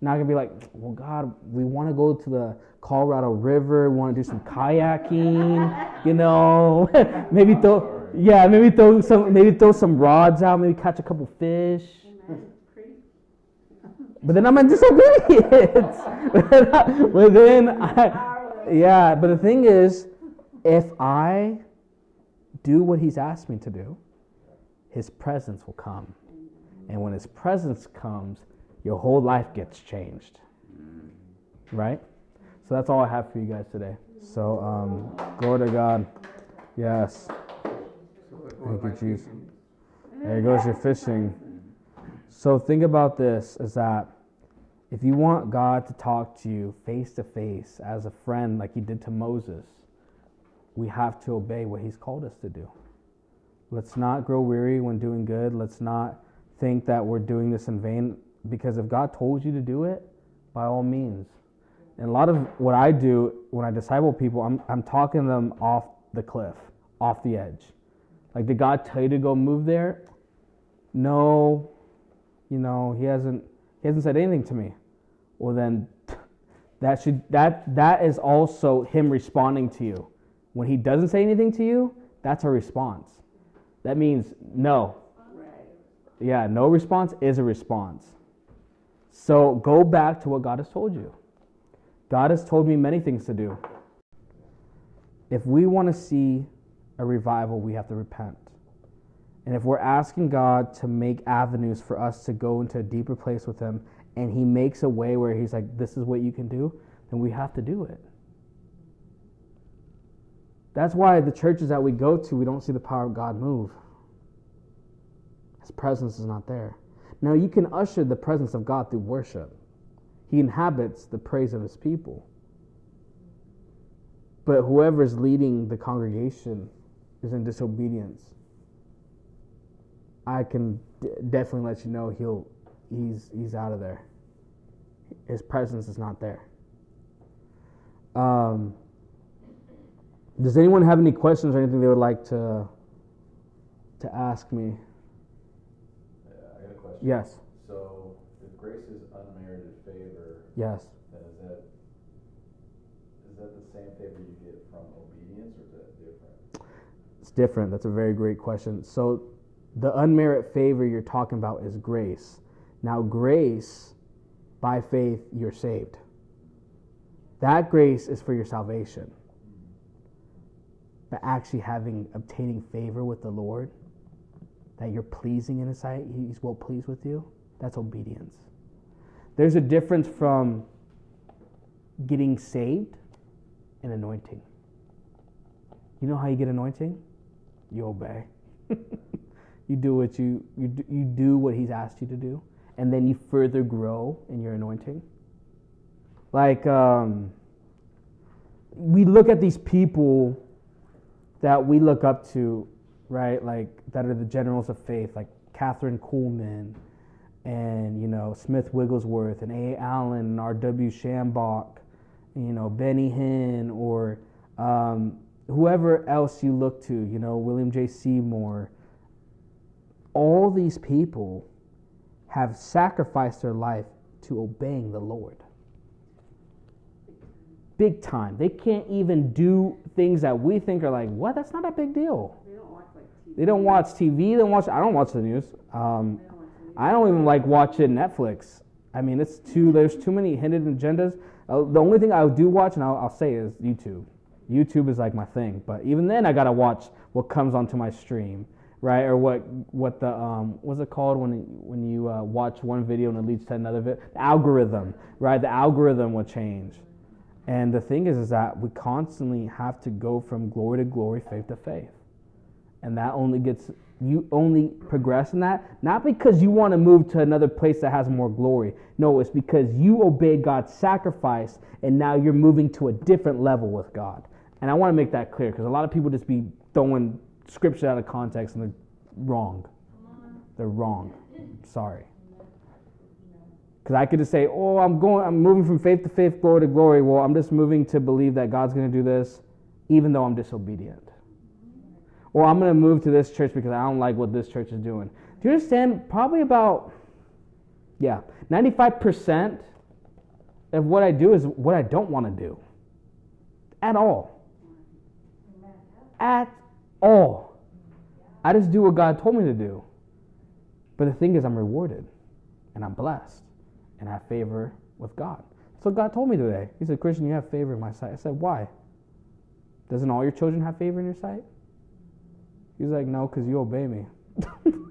Not gonna be like, well, God, we want to go to the Colorado River. We want to do some kayaking. You know, [laughs] maybe throw, yeah, maybe throw some, maybe throw some rods out. Maybe catch a couple fish. But then I'm in disobedience. [laughs] but then, I, yeah. But the thing is, if I do what He's asked me to do, His presence will come, and when His presence comes your whole life gets changed. Right? So that's all I have for you guys today. So, um, glory to God. Yes. Thank you, Jesus. There goes your fishing. So think about this is that if you want God to talk to you face to face as a friend like he did to Moses, we have to obey what he's called us to do. Let's not grow weary when doing good. Let's not think that we're doing this in vain because if God told you to do it, by all means. And a lot of what I do when I disciple people, I'm, I'm talking them off the cliff, off the edge. Like, did God tell you to go move there? No, you know, he hasn't. He hasn't said anything to me. Well, then, that should that that is also him responding to you. When he doesn't say anything to you, that's a response. That means no. Yeah, no response is a response. So go back to what God has told you. God has told me many things to do. If we want to see a revival, we have to repent. And if we're asking God to make avenues for us to go into a deeper place with Him, and He makes a way where He's like, this is what you can do, then we have to do it. That's why the churches that we go to, we don't see the power of God move. His presence is not there. Now, you can usher the presence of God through worship, He inhabits the praise of His people. But whoever's leading the congregation is in disobedience. I can d- definitely let you know he'll he's he's out of there. His presence is not there. Um, does anyone have any questions or anything they would like to to ask me? Yeah, I got a question. Yes. So, if grace is unmerited favor, Yes. then is that is that the same favor you get from obedience, or is that different? It's different. That's a very great question. So, the unmerited favor you're talking about is grace. Now, grace, by faith, you're saved. That grace is for your salvation. But actually having, obtaining favor with the Lord, that you're pleasing in His sight, He's well pleased with you, that's obedience. There's a difference from getting saved and anointing. You know how you get anointing? You obey. [laughs] you do what you you do, you do what he's asked you to do, and then you further grow in your anointing. Like um, we look at these people that we look up to, right? Like that are the generals of faith, like Kathryn Kuhlman, and you know Smith Wigglesworth, and A. Allen, and R.W. Schambach, you know Benny Hinn, or um, whoever else you look to, you know, William J. Seymour, all these people have sacrificed their life to obeying the Lord. Big time. They can't even do things that we think are like, what? That's not a big deal. They don't watch like TV. They don't watch TV. They don't watch. I don't watch the news. Um, I don't even like watching Netflix. I mean, it's too. There's too many hidden agendas. Uh, the only thing I do watch, and I'll, I'll say, is YouTube. YouTube is like my thing. But even then, I gotta watch what comes onto my stream, right? Or what what the um what's it called when when you uh, watch one video and it leads to another video? The algorithm, right? The algorithm will change. And the thing is, is that we constantly have to go from glory to glory, faith to faith and that only gets you only progress in that not because you want to move to another place that has more glory no it's because you obeyed god's sacrifice and now you're moving to a different level with god and i want to make that clear because a lot of people just be throwing scripture out of context and they're wrong they're wrong sorry because i could just say oh i'm going i'm moving from faith to faith glory to glory well i'm just moving to believe that god's going to do this even though i'm disobedient or I'm going to move to this church because I don't like what this church is doing. Do you understand? Probably about, yeah, 95% of what I do is what I don't want to do. At all. At all. I just do what God told me to do. But the thing is, I'm rewarded and I'm blessed and I have favor with God. So God told me today. He said, Christian, you have favor in my sight. I said, why? Doesn't all your children have favor in your sight? He's like, no, because you obey me. [laughs]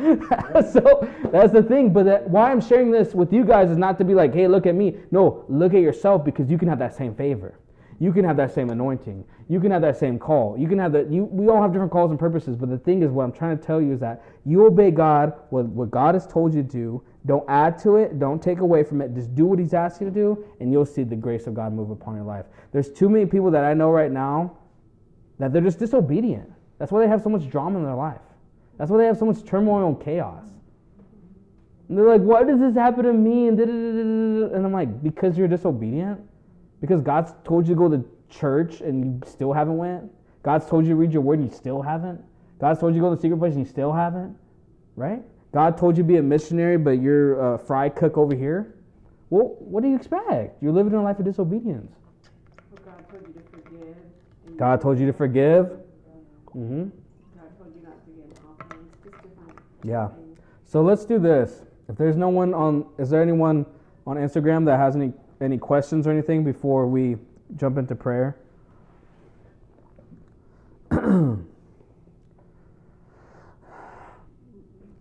[laughs] So that's the thing. But that, why I'm sharing this with you guys is not to be like, hey, look at me. No, look at yourself because you can have that same favor. You can have that same anointing. You can have that same call. You can have that. We all have different calls and purposes. But the thing is, what I'm trying to tell you is that you obey God, with what God has told you to do. Don't add to it. Don't take away from it. Just do what He's asked you to do, and you'll see the grace of God move upon your life. There's too many people that I know right now that they're just disobedient. That's why they have so much drama in their life. That's why they have so much turmoil and chaos. And they're like, why does this happen to me? And, and I'm like, because you're disobedient? Because God's told you to go to church and you still haven't went? God's told you to read your word and you still haven't? God's told you to go to the secret place and you still haven't? Right? God told you to be a missionary, but you're a fry cook over here? Well, what do you expect? You're living a life of disobedience. God told you to forgive. God told you to forgive. Mm-hmm. God told you not to give offerings. Yeah. So let's do this. If there's no one on, is there anyone on Instagram that has any any questions or anything before we jump into prayer? [clears throat]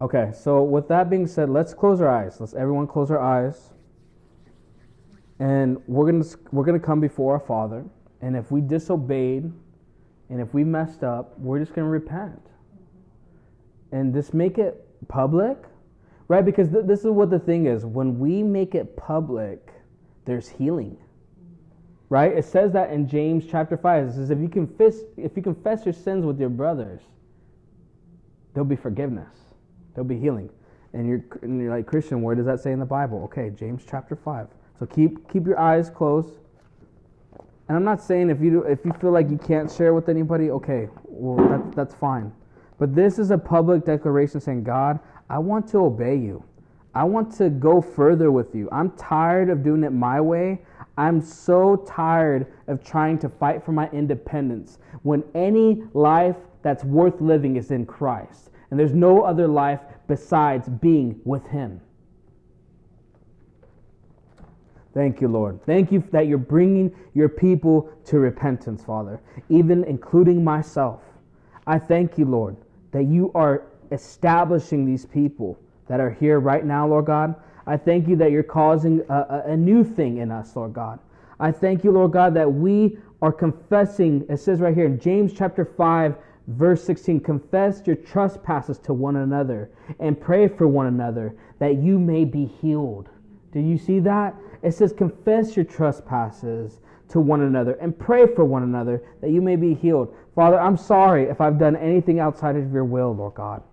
okay. So with that being said, let's close our eyes. Let's everyone close our eyes. And we're gonna we're gonna come before our Father, and if we disobeyed, and if we messed up, we're just gonna repent and just make it public, right? Because th- this is what the thing is. When we make it public, there's healing, right? It says that in James chapter five. It says if you confess if you confess your sins with your brothers, there'll be forgiveness, there'll be healing. And you're, and you're like, Christian, where does that say in the Bible? Okay, James chapter 5. So keep, keep your eyes closed. And I'm not saying if you, if you feel like you can't share with anybody, okay, well, that, that's fine. But this is a public declaration saying, God, I want to obey you. I want to go further with you. I'm tired of doing it my way. I'm so tired of trying to fight for my independence when any life that's worth living is in Christ. And there's no other life besides being with Him. Thank you, Lord. Thank you that you're bringing your people to repentance, Father, even including myself. I thank you, Lord, that you are establishing these people that are here right now, Lord God. I thank you that you're causing a, a, new thing in us, Lord God. I thank you, Lord God, that we are confessing. It says right here in James chapter 5, verse 16 confess your trespasses to one another and pray for one another that you may be healed. Do you see that? It says, confess your trespasses to one another and pray for one another that you may be healed. Father, I'm sorry if I've done anything outside of your will, Lord God.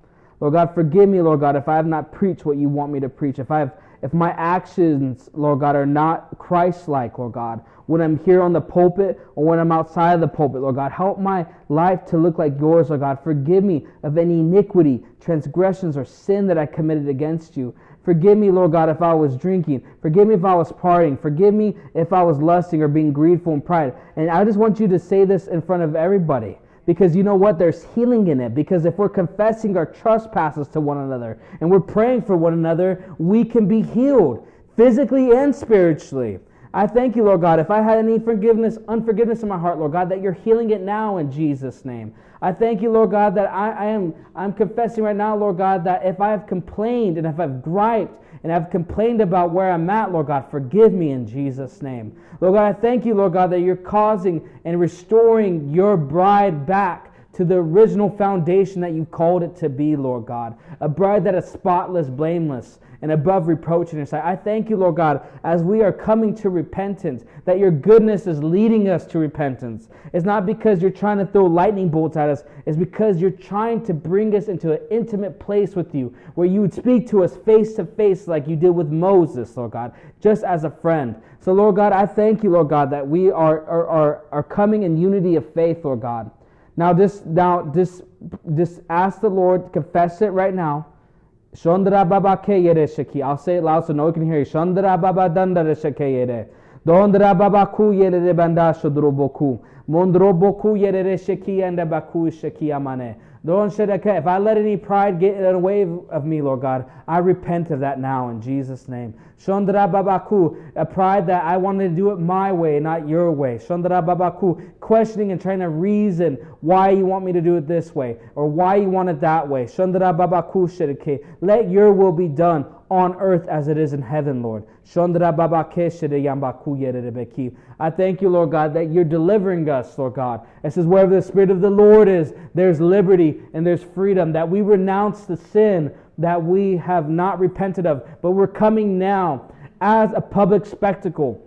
Lord God, forgive me, Lord God, if I have not preached what you want me to preach. If I've if my actions, Lord God, are not Christ like, Lord God, when I'm here on the pulpit or when I'm outside of the pulpit, Lord God, help my life to look like yours, Lord God. Forgive me of any iniquity, transgressions, or sin that I committed against you. Forgive me, Lord God, if I was drinking. Forgive me if I was partying. Forgive me if I was lusting or being greedful and pride. And I just want you to say this in front of everybody. Because you know what? There's healing in it. Because if we're confessing our trespasses to one another and we're praying for one another, we can be healed physically and spiritually. I thank you, Lord God. If I had any forgiveness, unforgiveness in my heart, Lord God, that you're healing it now in Jesus' name. I thank you, Lord God, that I, I am I'm confessing right now, Lord God, that if I have complained and if I've griped and I've complained about where I'm at, Lord God, forgive me in Jesus' name. Lord God, I thank you, Lord God, that you're causing and restoring your bride back to the original foundation that you called it to be, Lord God. A bride that is spotless, blameless, and above reproach in your sight. I thank you, Lord God, as we are coming to repentance, that your goodness is leading us to repentance. It's not because you're trying to throw lightning bolts at us, it's because you're trying to bring us into an intimate place with you, where you would speak to us face to face like you did with Moses, Lord God, just as a friend. So, Lord God, I thank you, Lord God, that we are, are, are, are coming in unity of faith, Lord God. Now, just now, just, just ask the Lord, confess it right now Shondra baba ke yere sheki. I'll say it loud so no one can hear you. Shondra baba dandara sheke yere. Dondra baba ku yere banda shodro boku. Mondro boku yere sheki and baku sheki amane. If I let any pride get in the way of me, Lord God, I repent of that now in Jesus' name. Shondra babaku, a pride that I wanted to do it my way, not your way. Shondra babaku, questioning and trying to reason why you want me to do it this way or why you want it that way. Shondra babaku shirike. Let your will be done on earth as it is in heaven, Lord. I thank you, Lord God, that you're delivering us, Lord God. It says, wherever the Spirit of the Lord is, there's liberty and there's freedom, that we renounce the sin that we have not repented of, but we're coming now as a public spectacle,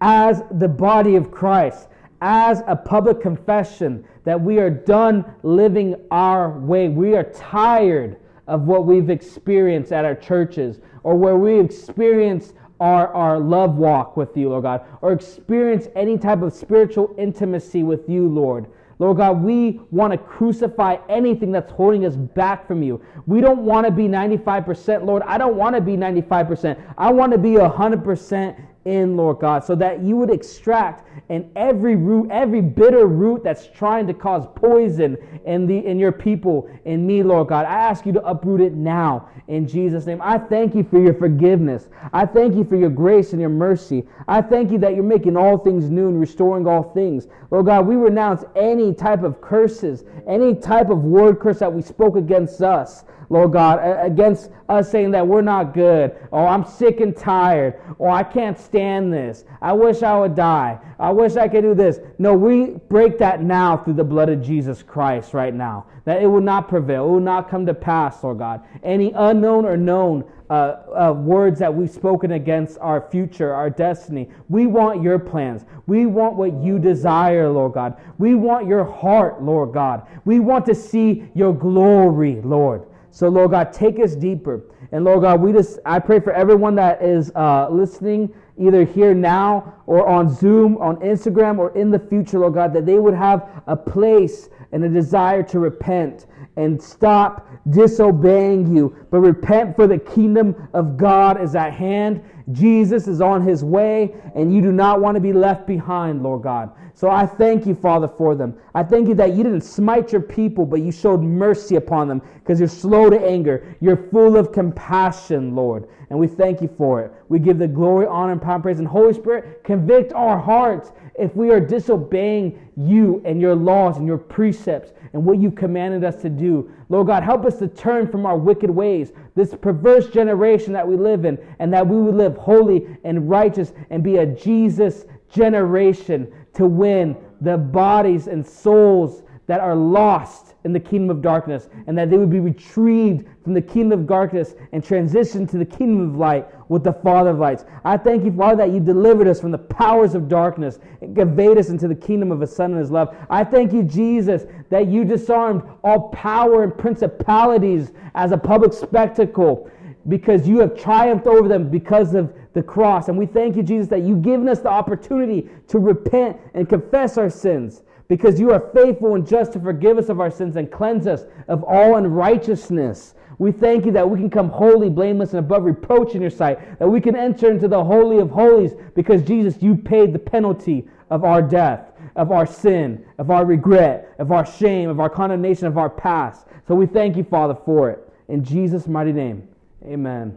as the body of Christ, as a public confession that we are done living our way. We are tired of what we've experienced at our churches or where we experience our, our love walk with you, Lord God, or experience any type of spiritual intimacy with you, Lord. Lord God, we want to crucify anything that's holding us back from you. We don't want to be 95%, Lord. I don't want to be 95%. I want to be 100% in, Lord God, so that you would extract and every root, every bitter root that's trying to cause poison in the in your people, in me, Lord God. I ask you to uproot it now in Jesus' name. I thank you for your forgiveness. I thank you for your grace and your mercy. I thank you that you're making all things new and restoring all things. Lord God, we renounce any type of curses, any type of word curse that we spoke against us. Lord God, against us saying that we're not good, Oh, I'm sick and tired, Oh, I can't stand this. I wish I would die. I wish I could do this. No, we break that now through the blood of Jesus Christ right now. That it will not prevail. It will not come to pass, Lord God. Any unknown or known uh, uh, words that we've spoken against our future, our destiny. We want your plans. We want what you desire, Lord God. We want your heart, Lord God. We want to see your glory, Lord. So, Lord God, take us deeper. And Lord God, we just, I pray for everyone that is uh, listening, either here now or on Zoom, on Instagram, or in the future, Lord God, that they would have a place and a desire to repent and stop disobeying you, but repent for the kingdom of God is at hand. Jesus is on his way, and you do not want to be left behind, Lord God. So I thank you, Father, for them. I thank you that you didn't smite your people, but you showed mercy upon them because you're slow to anger. You're full of compassion, Lord. And we thank you for it. We give the glory, honor, and power, praise. And Holy Spirit, convict our hearts if we are disobeying you and your laws and your precepts and what you commanded us to do. Lord God, help us to turn from our wicked ways, this perverse generation that we live in, and that we would live holy and righteous and be a Jesus generation to win the bodies and souls that are lost in the kingdom of darkness, and that they would be retrieved from the kingdom of darkness and transitioned to the kingdom of light with the Father of lights. I thank you, Father, that you delivered us from the powers of darkness and conveyed us into the kingdom of His Son and His love. I thank you, Jesus, that you disarmed all power and principalities as a public spectacle because you have triumphed over them because of the cross. And we thank you, Jesus, that you've given us the opportunity to repent and confess our sins because you are faithful and just to forgive us of our sins and cleanse us of all unrighteousness. We thank you that we can come holy, blameless, and above reproach in your sight, that we can enter into the Holy of Holies because, Jesus, you paid the penalty of our death, of our sin, of our regret, of our shame, of our condemnation, of our past. So we thank you, Father, for it. In Jesus' mighty name, amen.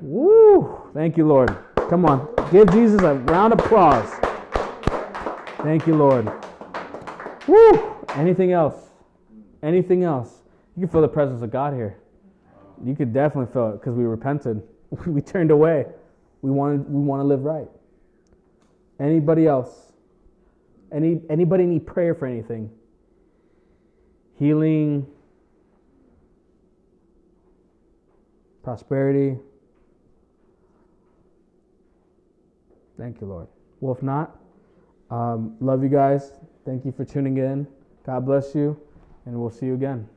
Woo! Thank you, Lord. Come on. Give Jesus a round of applause. Thank you, Lord. Anything else? Anything else? You can feel the presence of God here. You could definitely feel it because we repented. [laughs] we turned away. We wanted we want to live right. Anybody else? Any anybody need prayer for anything? Healing, prosperity. Thank you, Lord. Well, if not, um, love you guys. Thank you for tuning in. God bless you, and we'll see you again.